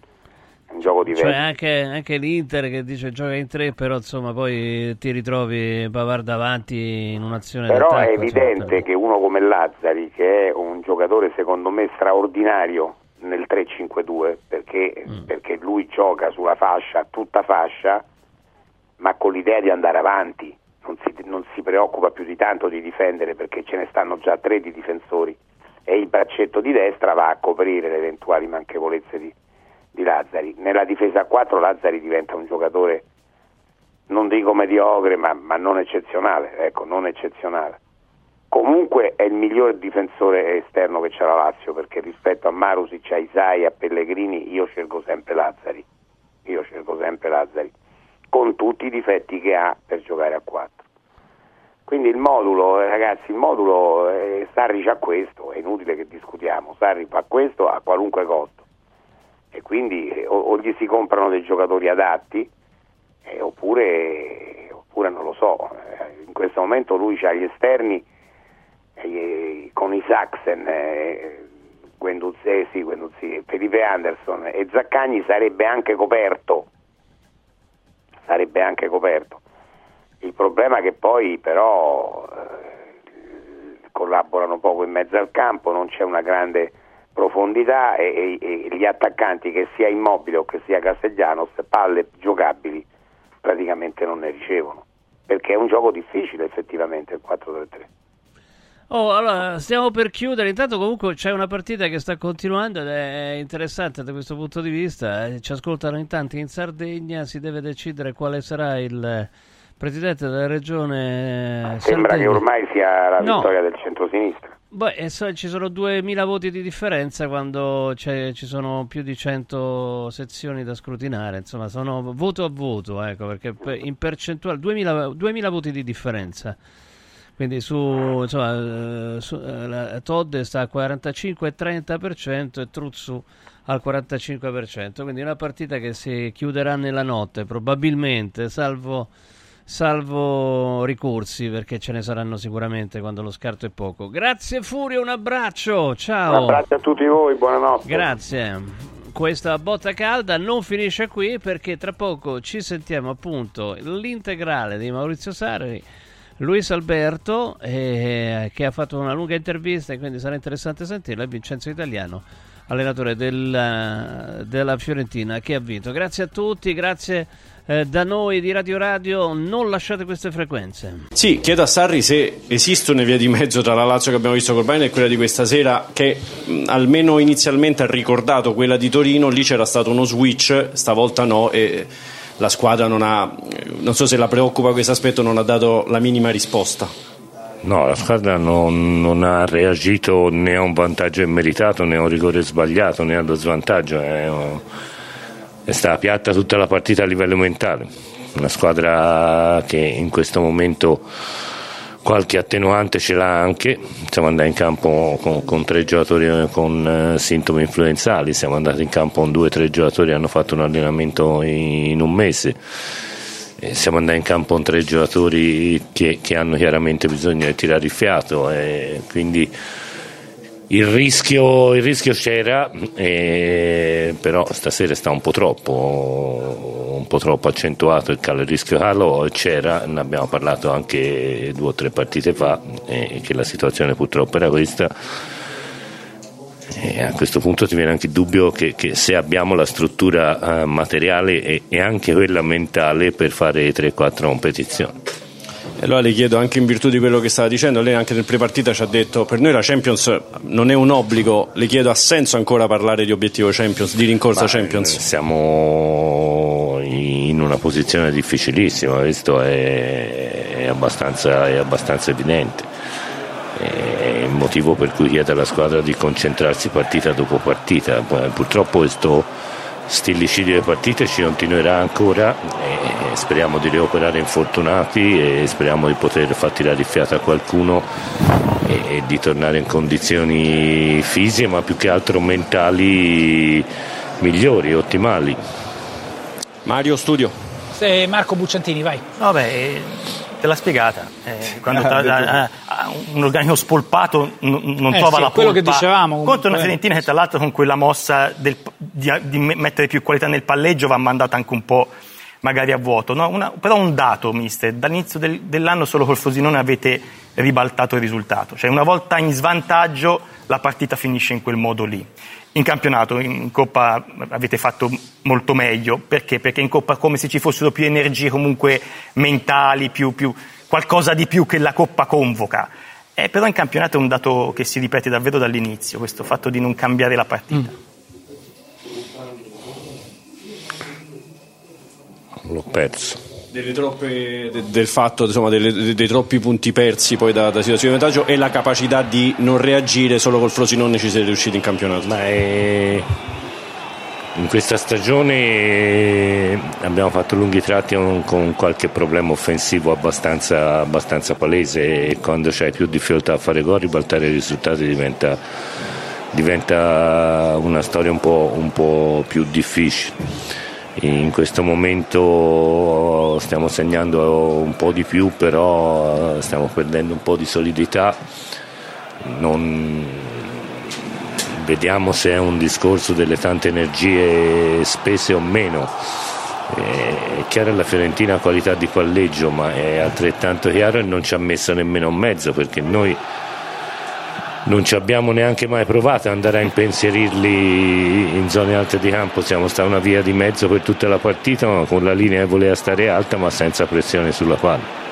S2: un gioco diverso.
S1: Cioè anche, anche, l'Inter che dice gioca in tre, però insomma poi ti ritrovi Pavard davanti in un'azione
S2: Però
S1: d'attacco,
S2: è evidente insomma. che uno come Lazzari, che è un giocatore secondo me straordinario nel 3-5-2, perché, mm. perché lui gioca sulla fascia, tutta fascia, ma con l'idea di andare avanti non si, non si, preoccupa più di tanto di difendere perché ce ne stanno già tre di difensori e il braccetto di destra va a coprire le eventuali manchevolezze di, di Lazzari. Nella difesa a 4 Lazzari diventa un giocatore, non dico mediocre, ma, ma non eccezionale, ecco, non eccezionale. Comunque è il miglior difensore esterno che c'ha la Lazio perché rispetto a Marusic, a Isai, a Pellegrini io scelgo sempre Lazzari. Io scelgo sempre Lazzari con tutti i difetti che ha per giocare a 4. Quindi il modulo, eh, ragazzi, il modulo eh, Sarri c'ha questo, è inutile che discutiamo, Sarri fa questo a qualunque costo e quindi eh, o, o, gli si comprano dei giocatori adatti eh, oppure, oppure, non lo so, eh, in questo momento lui ha gli esterni eh, con i Saxen, Guenduzzi, Guenduzzi, Felipe Anderson e Zaccagni sarebbe anche coperto sarebbe anche coperto. Il problema è che poi però eh, collaborano poco in mezzo al campo, non c'è una grande profondità e, e, e, gli attaccanti che sia Immobile o che sia Castellanos palle giocabili praticamente non ne ricevono perché è un gioco difficile effettivamente il 4-3-3
S1: Oh, allora, stiamo per chiudere. Intanto, comunque, c'è una partita che sta continuando ed è interessante da questo punto di vista. Eh, ci ascoltano in tanti in Sardegna. Si deve decidere quale sarà il presidente della regione.
S2: Sembra Sardegna. che ormai sia la no. vittoria del centro-sinistra.
S1: Beh, so, ci sono 2000 voti di differenza quando ci sono più di 100 sezioni da scrutinare, insomma, sono voto a voto, ecco, perché in percentuale 2000, 2000 voti di differenza. Quindi su, insomma, eh, su, eh, Todd sta al 45-30% e Truzzu al 45%. Quindi una partita che si chiuderà nella notte, probabilmente, salvo, salvo ricorsi, perché ce ne saranno sicuramente quando lo scarto è poco. Grazie Furio, un abbraccio, ciao.
S2: Un abbraccio a tutti voi, buonanotte.
S1: Grazie questa botta calda non finisce qui perché tra poco ci sentiamo appunto l'integrale di Maurizio Sarri Luis Alberto, eh, che ha fatto una lunga intervista e quindi sarà interessante sentirla, e Vincenzo Italiano, allenatore del, della Fiorentina, che ha vinto. Grazie a tutti, grazie eh, da noi di Radio Radio, non lasciate queste frequenze.
S13: Sì, chiedo a Sarri se esiste una via di mezzo tra la Lazio che abbiamo visto col Bayern e quella di questa sera, che mh, almeno inizialmente ha ricordato quella di Torino, lì c'era stato uno switch, stavolta no. E la squadra non ha, non so se la preoccupa questo aspetto, non ha dato la minima risposta.
S14: No, la squadra non, non, ha reagito né a un vantaggio immeritato né a un rigore sbagliato né allo svantaggio, è, è stata piatta tutta la partita a livello mentale. Una squadra che in questo momento qualche attenuante ce l'ha anche, siamo andati in campo con, con tre giocatori con eh, sintomi influenzali, siamo andati in campo con due o tre giocatori che hanno fatto un allenamento in, un mese, siamo andati in campo con tre giocatori che, che hanno chiaramente bisogno di tirare il fiato, e quindi il rischio, il rischio c'era, eh, però stasera sta un po' troppo, un po' troppo accentuato il, il rischio calo, c'era, ne abbiamo parlato anche due o tre partite fa, eh, che la situazione purtroppo era questa. E a questo punto ti viene anche il dubbio che, che se abbiamo la struttura eh, materiale e, e, anche quella mentale per fare 3-4 competizioni.
S13: Allora le chiedo anche in virtù di quello che stava dicendo, lei anche nel prepartita ci ha detto per noi la Champions non è un obbligo, le chiedo ha senso ancora parlare di obiettivo Champions, di rincorsa Ma Champions?
S14: Siamo in una posizione difficilissima, questo è, è, abbastanza, è abbastanza evidente. È il motivo per cui chiedo alla squadra di concentrarsi partita dopo partita. Purtroppo questo stillicidio di partite ci continuerà ancora e speriamo di recuperare infortunati e speriamo di poter far tirare il fiato a qualcuno e, e di tornare in condizioni fisiche ma più che altro mentali migliori, ottimali.
S13: Mario Studio.
S20: Eh, Marco Bucciantini, vai.
S21: Vabbè,
S20: Te l'ha spiegata. Eh, quando ha un organico spolpato non, non
S21: eh,
S20: trova
S21: sì,
S20: la
S21: quello
S20: polpa.
S21: che dicevamo.
S20: Contro una Fiorentina che tra l'altro con quella mossa del, di, di, mettere più qualità nel palleggio va mandata anche un po' magari a vuoto. No? Una, però un dato, mister, dall'inizio del, dell'anno solo col Frosinone avete ribaltato il risultato. Cioè una volta in svantaggio la partita finisce in quel modo lì. In campionato, in Coppa avete fatto molto meglio, perché? Perché in Coppa come se ci fossero più energie comunque mentali, più, più, qualcosa di più che la Coppa convoca. Eh, però in campionato è un dato che si ripete davvero dall'inizio, questo fatto di non cambiare la partita. Mm.
S14: L'ho perso.
S13: Troppe, de, del fatto insomma, delle, de, dei troppi punti persi poi da, da situazioni di vantaggio e la capacità di non reagire solo col Frosinone ci siete riusciti in campionato
S14: Ma è... in questa stagione abbiamo fatto lunghi tratti con qualche problema offensivo abbastanza, abbastanza palese e quando c'hai più difficoltà a fare gol ribaltare i risultati diventa, diventa una storia un po', un po' più difficile in questo momento stiamo segnando un po' di più, però eh, stiamo perdendo un po' di solidità. Non... Vediamo se è un discorso delle tante energie spese o meno. È chiaro la Fiorentina ha qualità di palleggio, ma è altrettanto chiaro che non ci ha messo nemmeno un mezzo perché noi non ci abbiamo neanche mai provato ad andare a impensierirli in zone alte di campo, siamo stati una via di mezzo per tutta la partita, ma con la linea che voleva stare alta ma senza pressione sulla palla.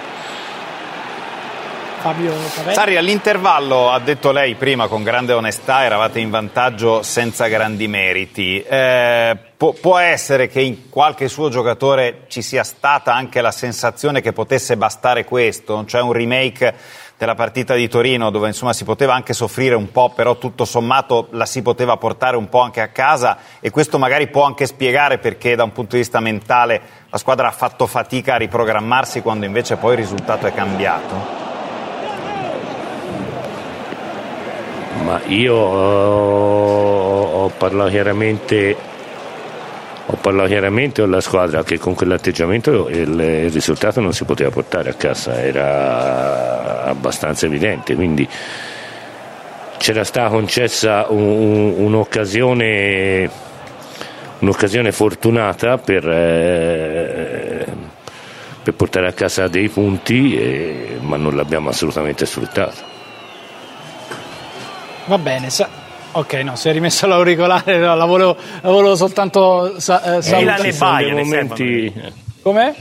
S21: Fabio
S22: Sarri all'intervallo ha detto lei prima con grande onestà eravate in vantaggio senza grandi meriti. Eh, può, può, essere che in qualche suo giocatore ci sia stata anche la sensazione che potesse bastare questo? Cioè un remake della partita di Torino dove insomma si poteva anche soffrire un po' però tutto sommato la si poteva portare un po' anche a casa e questo magari può anche spiegare perché da un punto di vista mentale la squadra ha fatto fatica a riprogrammarsi quando invece poi il risultato è cambiato.
S14: Ma io ho, ho parlato chiaramente ho parlato chiaramente con la squadra che con quell'atteggiamento il, il, risultato non si poteva portare a casa, era abbastanza evidente, quindi c'era stata concessa un, un'occasione, un'occasione, fortunata per, eh, per, portare a casa dei punti, eh, ma non l'abbiamo assolutamente sfruttato.
S21: Va bene, sa- ok, no, si è rimesso l'auricolare, no, la, volevo, la volevo soltanto sa- eh, salutare.
S20: Milan e Bayern, momenti...
S21: Com'è?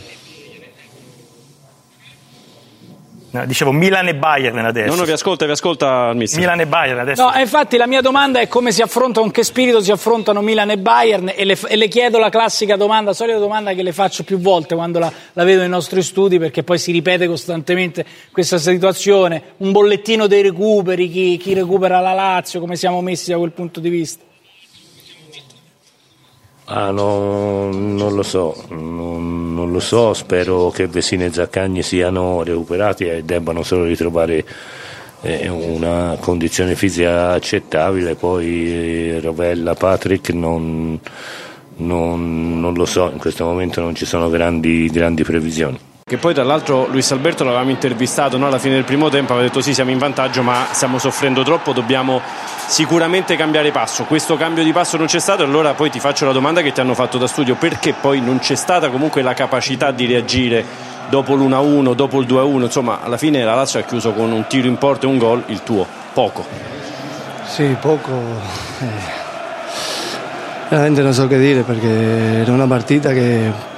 S20: No, dicevo Milan e Bayern adesso.
S13: No, no, vi ascolta, vi ascolta il mister.
S20: Milan e Bayern adesso.
S21: No, infatti la mia domanda è come si affronta, con che spirito si affrontano Milan e Bayern e le, e le chiedo la classica domanda, solita domanda che le faccio più volte quando la, la, vedo nei nostri studi perché poi si ripete costantemente questa situazione, un bollettino dei recuperi, chi, chi recupera la Lazio, come siamo messi da quel punto di vista.
S14: Ah, no, non lo so, non, non, lo so, spero che Vesine e Zaccagni siano recuperati e debbano solo ritrovare eh, una condizione fisica accettabile, poi eh, Rovella, Patrick non, non, non, lo so, in questo momento non ci sono grandi, grandi previsioni.
S13: Che poi tra l'altro Luis Alberto l'avevamo intervistato no? alla fine del primo tempo, aveva detto sì siamo in vantaggio ma stiamo soffrendo troppo, dobbiamo sicuramente cambiare passo. Questo cambio di passo non c'è stato allora poi ti faccio la domanda che ti hanno fatto da studio, perché poi non c'è stata comunque la capacità di reagire dopo l'1-1, dopo il 2-1, insomma alla fine la Lazio ha chiuso con un tiro in porta e un gol, il tuo, poco.
S23: Sì, poco. Eh, veramente non so che dire perché era una partita che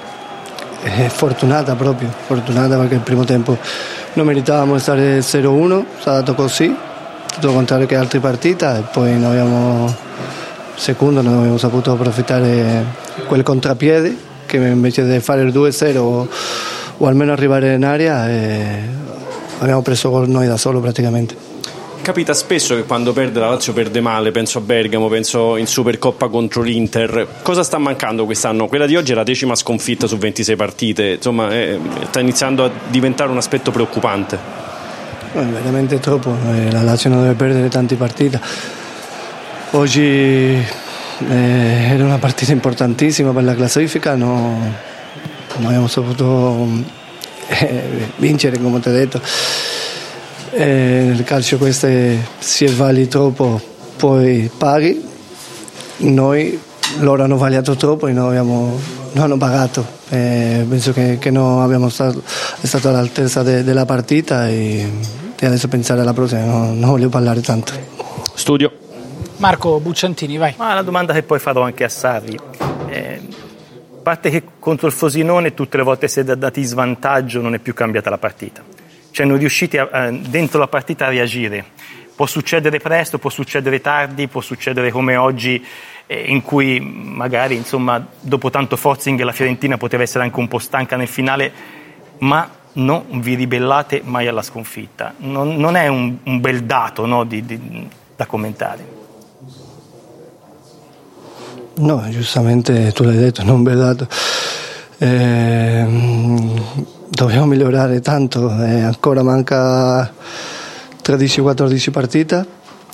S23: fortunata proprio, fortunata perché il primo tempo non meritavamo di stare 0-1, è stato così, tutto contrario che altre partite e poi noi abbiamo, secondo, non abbiamo saputo approfittare quel contrapiede che invece di fare il 2-0 o, o almeno arrivare in aria eh, abbiamo preso gol noi da solo praticamente
S13: capita spesso che quando perde la Lazio perde male, penso a Bergamo, penso in Supercoppa contro l'Inter. Cosa sta mancando quest'anno? Quella di oggi è la decima sconfitta su 26 partite, insomma è, sta iniziando a diventare un aspetto preoccupante.
S23: È veramente troppo, eh, la Lazio non deve perdere tante partite. Oggi eh, era una partita importantissima per la classifica, no, non abbiamo saputo eh, vincere come ti ho detto. Eh, nel calcio questo è, se vali troppo poi paghi, noi loro hanno sbagliato troppo e noi abbiamo, non hanno pagato. Eh, penso che, che non abbiamo stato, è stato all'altezza de, della partita e, e, adesso pensare alla prossima, no, non voglio parlare tanto.
S13: Studio.
S21: Marco Bucciantini, vai.
S20: Ma la domanda che poi farò anche a Sarri. Eh, a parte che contro il Frosinone tutte le volte siete andati in svantaggio non è più cambiata la partita. Cioè non riuscite a, dentro la partita a reagire. Può succedere presto, può succedere tardi, può succedere come oggi eh, in cui magari insomma, dopo tanto forcing la Fiorentina poteva essere anche un po' stanca nel finale, ma non vi ribellate mai alla sconfitta. Non, non è un, un, bel dato no, di, di, da commentare.
S23: No, giustamente tu l'hai detto, non bel dato. Eh, dobbiamo migliorare tanto, eh, ancora manca 13-14 partite.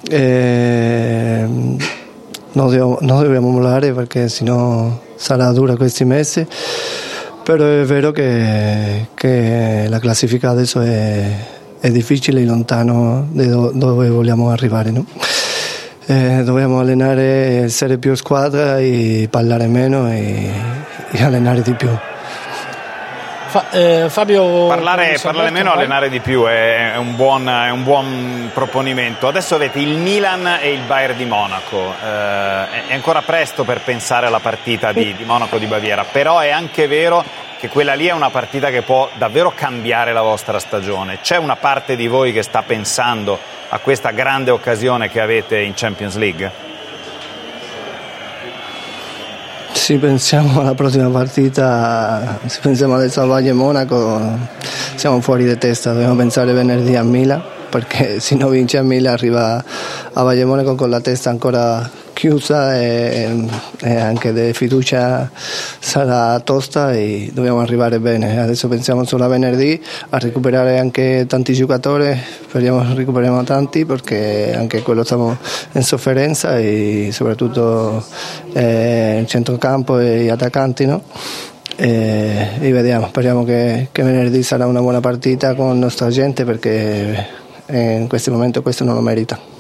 S23: Eh, non, dobbiamo, non dobbiamo mollare perché sennò sarà dura questi mesi. Però è vero che, che la classifica adesso è, è difficile e lontano da dove vogliamo arrivare. No? Eh, dobbiamo allenare, essere più squadra e parlare meno e, e allenare di più.
S21: Fa, eh, Fabio
S22: parlare, parlare meno, vai. allenare di più è, è, un buon, è, un buon, proponimento. Adesso avete il Milan e il Bayern di Monaco. Eh, è ancora presto per pensare alla partita di, di Monaco di Baviera, però è anche vero che quella lì è una partita che può davvero cambiare la vostra stagione. C'è una parte di voi che sta pensando a questa grande occasione che avete in Champions League?
S23: Sì, pensiamo alla prossima partita, se pensiamo adesso a Valle Monaco, siamo fuori di testa, dobbiamo pensare venerdì a Milan, perché se non vince a Milan arriva a Valle Monaco con la testa ancora chiusa e, e anche di fiducia sarà tosta e dobbiamo arrivare bene. Adesso pensiamo solo a venerdì a recuperare anche tanti giocatori, speriamo recuperiamo tanti perché anche quello siamo in sofferenza e soprattutto eh, il centrocampo e gli attaccanti. No? E, e, vediamo, speriamo che, che venerdì sarà una buona partita con la nostra gente perché in questo momento questo non lo merita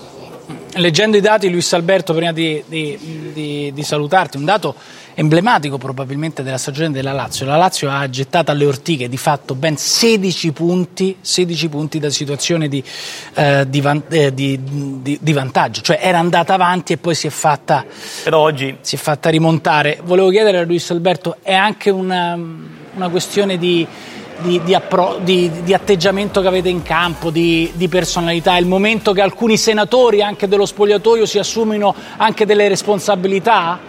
S21: leggendo i dati, Luis Alberto, prima di, di, di, di, salutarti, un dato emblematico probabilmente della stagione della Lazio. La Lazio ha gettato alle ortiche di fatto ben 16 punti, 16 punti da situazione di, eh, eh, di, vantaggio, cioè era andata avanti e poi si è fatta,
S20: Però oggi...
S21: si è fatta rimontare. Volevo chiedere a Luis Alberto, è anche una, una questione di di, di, appro- di, di, atteggiamento che avete in campo, di, personalità, è il momento che alcuni senatori anche dello spogliatoio si assumino anche delle responsabilità?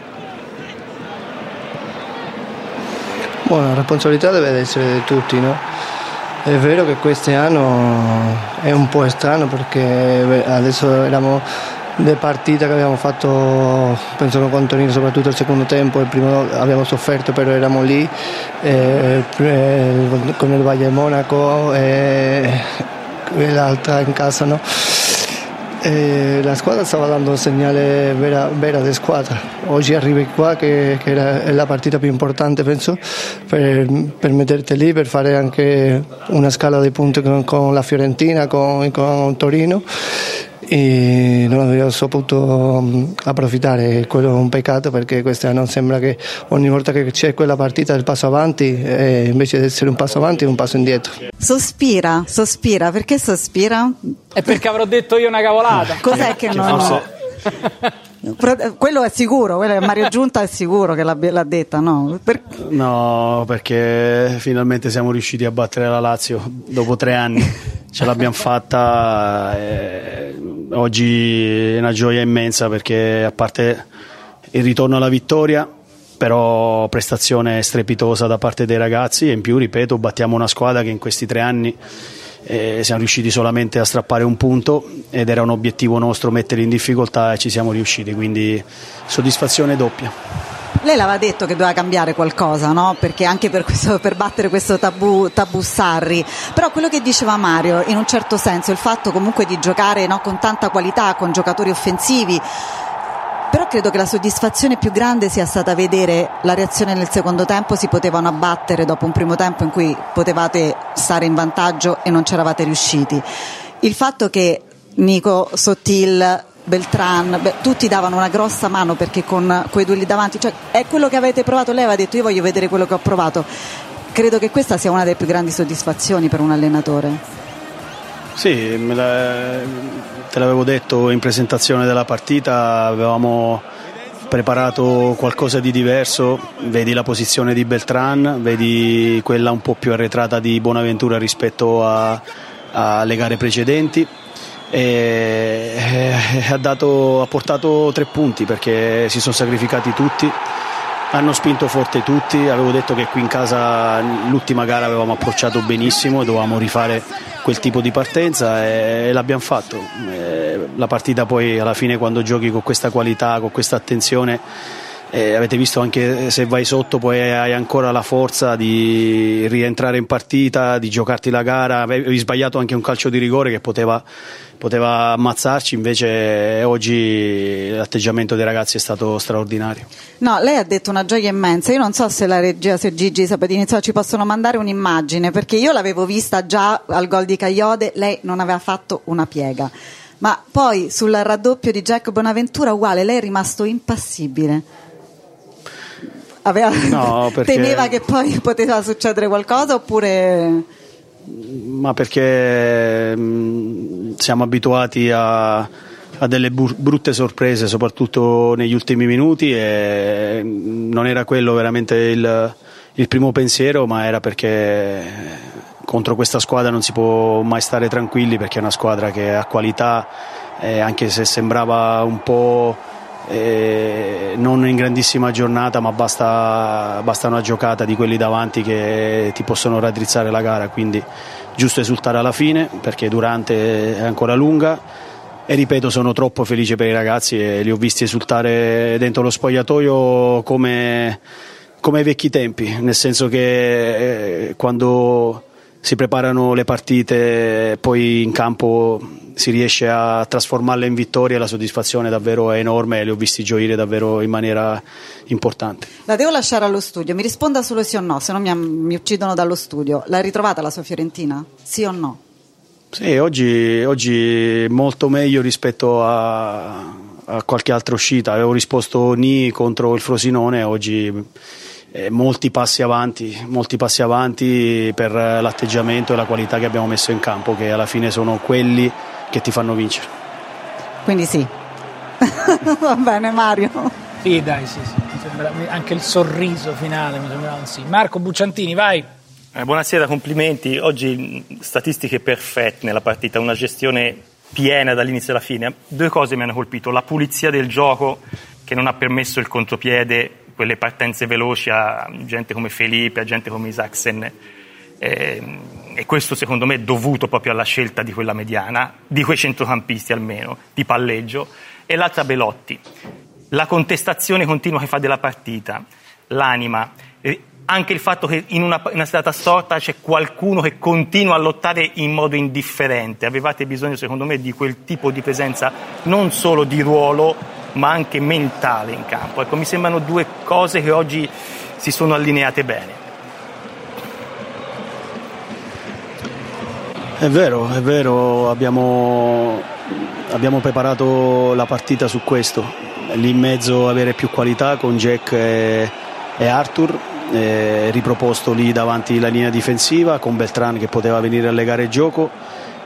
S23: Buona, la responsabilità deve essere di tutti, no? È vero che quest'anno è un po' strano perché adesso eravamo le partite che abbiamo fatto, penso con Torino soprattutto il secondo tempo, il primo abbiamo sofferto però eravamo lì eh, eh, con il Valle Monaco e, e l'altra in casa no? E la squadra stava dando un segnale vera, vera di squadra. Oggi arrivi qua che, che è la partita più importante penso per, per metterti lì, per fare anche una scala di punti con, con la Fiorentina, con, con Torino e non avevo saputo mm, approfittare, quello è un peccato perché quest'anno sembra che ogni volta che c'è quella partita del passo avanti eh, invece di essere un passo avanti è un passo indietro.
S24: Sospira, sospira, perché sospira?
S21: È perché avrò detto io una cavolata.
S24: Cos'è che non... ho? Quello è sicuro, quello è Mario Giunta è sicuro che l'ha, detta, no?
S25: Per... No, perché finalmente siamo riusciti a battere la Lazio dopo tre anni, ce l'abbiamo fatta. E oggi è una gioia immensa perché a parte il ritorno alla vittoria, però prestazione strepitosa da parte dei ragazzi e in più, ripeto, battiamo una squadra che in questi tre anni eh, siamo riusciti solamente a strappare un punto ed era un obiettivo nostro mettere in difficoltà e ci siamo riusciti, quindi soddisfazione doppia.
S24: Lei l'aveva detto che doveva cambiare qualcosa, no? Perché anche per, questo, per battere questo tabù, tabù, Sarri. Però quello che diceva Mario, in un certo senso, il fatto comunque di giocare no, con tanta qualità, con giocatori offensivi, però credo che la soddisfazione più grande sia stata vedere la reazione nel secondo tempo, si potevano abbattere dopo un primo tempo in cui potevate stare in vantaggio e non c'eravate riusciti. Il fatto che Nico Sottil Beltran, beh, tutti davano una grossa mano perché con quei due lì davanti, cioè è quello che avete provato, lei aveva detto io voglio vedere quello che ho provato. Credo che questa sia una delle più grandi soddisfazioni per un allenatore.
S25: Sì, la, te l'avevo detto in presentazione della partita, avevamo preparato qualcosa di diverso, vedi la posizione di Beltran, vedi quella un po' più arretrata di Bonaventura rispetto alle gare precedenti. E eh, ha, dato, ha portato tre punti perché si sono sacrificati tutti hanno spinto forte tutti, avevo detto che qui in casa l'ultima gara avevamo approcciato benissimo e dovevamo rifare quel tipo di partenza e l'abbiamo fatto. La partita poi alla fine quando giochi con questa qualità, con questa attenzione, eh, avete visto anche se vai sotto poi hai ancora la forza di rientrare in partita, di giocarti la gara, avevi sbagliato anche un calcio di rigore che poteva poteva ammazzarci, invece oggi l'atteggiamento dei ragazzi è stato straordinario.
S24: No, lei ha detto una gioia immensa, io non so se la regia, se Gigi Sabatini ci possono mandare un'immagine, perché io l'avevo vista già al gol di Cagliode, lei non aveva fatto una piega. Ma poi sul raddoppio di Jack Bonaventura uguale, lei è rimasto impassibile. Aveva... No, perché... Temeva che poi poteva succedere qualcosa oppure
S25: ma perché mm, siamo abituati a, a delle brutte sorprese, soprattutto negli ultimi minuti e non era quello veramente il, il primo pensiero, ma era perché contro questa squadra non si può mai stare tranquilli perché è una squadra che ha qualità, eh, anche se sembrava un po' eh, non in grandissima giornata ma basta, basta, una giocata di quelli davanti che ti possono raddrizzare la gara quindi giusto esultare alla fine perché durante è ancora lunga. E ripeto sono troppo felice per i ragazzi e li ho visti esultare dentro lo spogliatoio come, come ai vecchi tempi nel senso che eh, quando si preparano le partite, poi in campo si riesce a trasformarle in vittorie, la soddisfazione davvero è enorme e li ho visti gioire davvero in maniera importante.
S24: La devo lasciare allo studio, mi risponda solo sì o no, se no mi, mi uccidono dallo studio. L'hai ritrovata la sua Fiorentina? Sì o no?
S25: Sì, oggi, oggi molto meglio rispetto a, a qualche altra uscita. Avevo risposto Ni contro il Frosinone, oggi eh, molti passi avanti, molti passi avanti per l'atteggiamento e la qualità che abbiamo messo in campo, che alla fine sono quelli che ti fanno vincere.
S24: Quindi sì. Va bene Mario.
S21: Sì, dai, sì, sì. Sembra, anche il sorriso finale mi sembrava un sì. Marco Bucciantini, vai.
S20: Eh, buonasera, complimenti. Oggi statistiche perfette nella partita, una gestione piena dall'inizio alla fine. Due cose mi hanno colpito, la pulizia del gioco che non ha permesso il contropiede quelle partenze veloci a gente come Felipe, a gente come Isaacsen. Eh, e questo secondo me è dovuto proprio alla scelta di quella mediana, di quei centrocampisti almeno, di palleggio. E l'altra Belotti, la contestazione continua che fa della partita, l'anima, anche il fatto che in una, una strada storta c'è qualcuno che continua a lottare in modo indifferente. Avevate bisogno secondo me di quel tipo di presenza non solo di ruolo, ma anche mentale in campo. Ecco, mi sembrano due cose che oggi si sono allineate bene.
S25: È vero, è vero, abbiamo, abbiamo preparato la partita su questo, lì in mezzo avere più qualità con Jack e, e Arthur, eh, riproposto lì davanti la linea difensiva con Beltran che poteva venire a legare gioco.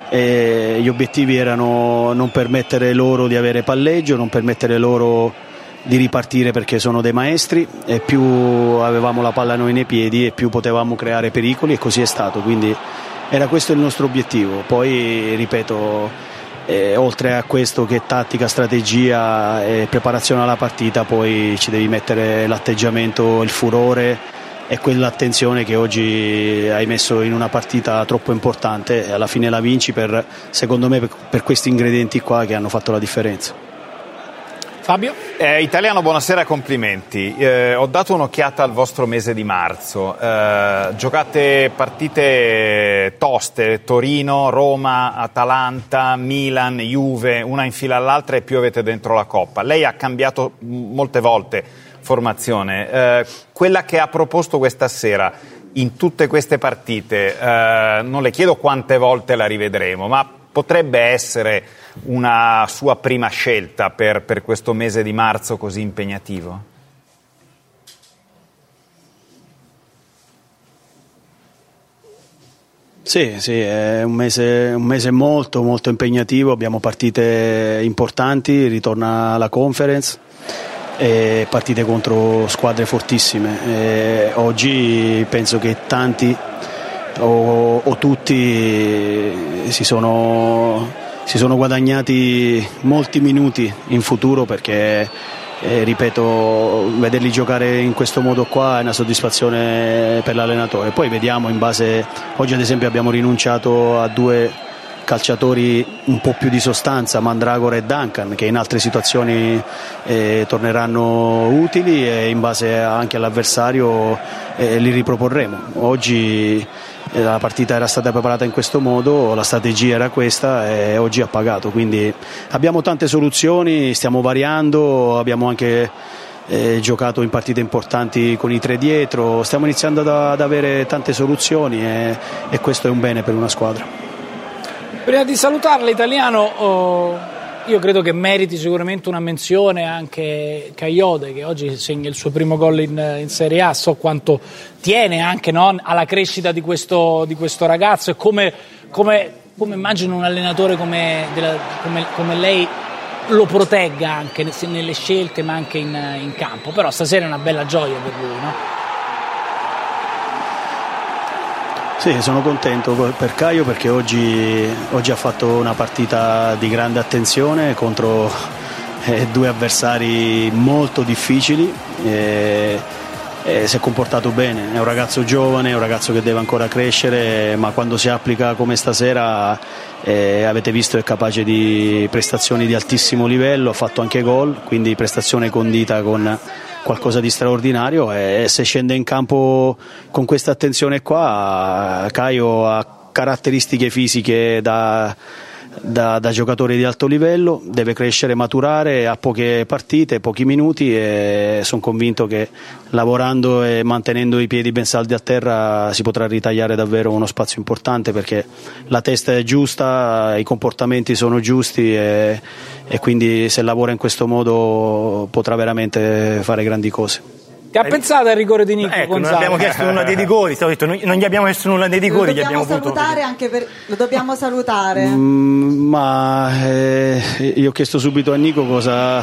S25: E gli obiettivi erano non permettere loro di avere palleggio, non permettere loro di ripartire perché sono dei maestri e più avevamo la palla noi nei piedi e più potevamo creare pericoli e così è stato, quindi era questo il nostro obiettivo. Poi ripeto, eh, oltre a questo che tattica, strategia e preparazione alla partita, poi ci devi mettere l'atteggiamento, il furore è quell'attenzione che oggi hai messo in una partita troppo importante e alla fine la vinci per, secondo me per questi ingredienti qua che hanno fatto la differenza.
S21: Fabio?
S22: Eh, italiano, buonasera, complimenti. Eh, ho dato un'occhiata al vostro mese di marzo. Eh, giocate partite toste, Torino, Roma, Atalanta, Milan, Juve, una in fila all'altra e più avete dentro la Coppa. Lei ha cambiato molte volte formazione. Eh, quella che ha proposto questa sera in tutte queste partite, eh, non le chiedo quante volte la rivedremo, ma potrebbe essere una sua prima scelta per, per questo mese di marzo così impegnativo?
S25: Sì, sì, è un mese, un mese, molto molto impegnativo, abbiamo partite importanti, ritorna la conference e partite contro squadre fortissime. E oggi penso che tanti o, o tutti si sono si sono guadagnati molti minuti in futuro perché eh, ripeto vederli giocare in questo modo qua è una soddisfazione per l'allenatore. Poi vediamo in base oggi ad esempio abbiamo rinunciato a due calciatori un po' più di sostanza Mandragora e Duncan che in altre situazioni eh, torneranno utili e in base anche all'avversario eh, li riproporremo. Oggi la partita era stata preparata in questo modo, la strategia era questa e oggi ha pagato, quindi abbiamo tante soluzioni, stiamo variando, abbiamo anche eh, giocato in partite importanti con i tre dietro, stiamo iniziando ad, ad avere tante soluzioni e, e, questo è un bene per una squadra.
S21: Prima di salutarla italiano, oh, io credo che meriti sicuramente una menzione anche Caiote che oggi segna il suo primo gol in, in Serie A, so quanto tiene anche no, alla crescita di questo, di questo, ragazzo e come, come, come immagino un allenatore come, della, come, lei lo protegga anche nelle scelte ma anche in, in campo, però stasera è una bella gioia per lui. No?
S25: Sì, sono contento per Caio perché oggi, oggi ha fatto una partita di grande attenzione contro eh, due avversari molto difficili. E, e si è comportato bene, è un ragazzo giovane, è un ragazzo che deve ancora crescere, ma quando si applica come stasera eh, avete visto è capace di prestazioni di altissimo livello, ha fatto anche gol, quindi prestazione condita con qualcosa di straordinario e se scende in campo con questa attenzione qua Caio ha caratteristiche fisiche da da, da, giocatore di alto livello, deve crescere, maturare, ha poche partite, pochi minuti e sono convinto che lavorando e mantenendo i piedi ben saldi a terra si potrà ritagliare davvero uno spazio importante perché la testa è giusta, i comportamenti sono giusti e, e quindi se lavora in questo modo potrà veramente fare grandi cose.
S21: Ti ha pensato al rigore di Nico
S20: ecco, non abbiamo chiesto nulla dei rigori, detto, non gli abbiamo chiesto nulla dei rigori,
S24: lo dobbiamo salutare anche per... lo dobbiamo salutare.
S25: Mm, ma eh, io ho chiesto subito a Nico cosa,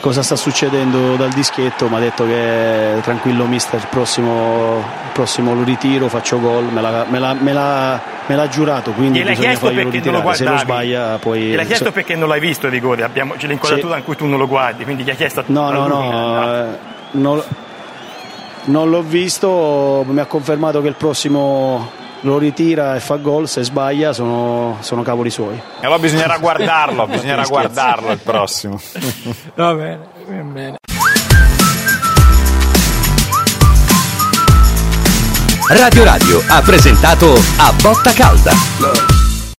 S25: cosa sta succedendo dal dischetto, mi ha detto che tranquillo mister, il prossimo, il prossimo lo ritiro, faccio gol, me l'ha, me l'ha, me l'ha, me l'ha giurato, quindi bisogna farglielo ritirare, lo se lo sbaglia poi...
S20: Gliel'ha chiesto so... perché non l'hai visto il rigore, abbiamo, c'è l'inquadratura sì. in cui tu non lo guardi, quindi gli ha chiesto...
S25: No, no, no, non, non l'ho visto, mi ha confermato che il prossimo lo ritira e fa gol, se sbaglia sono, sono cavoli suoi.
S22: E allora bisognerà guardarlo, bisognerà guardarlo il prossimo.
S21: Va bene, va bene.
S26: Radio Radio ha presentato A Botta Calda.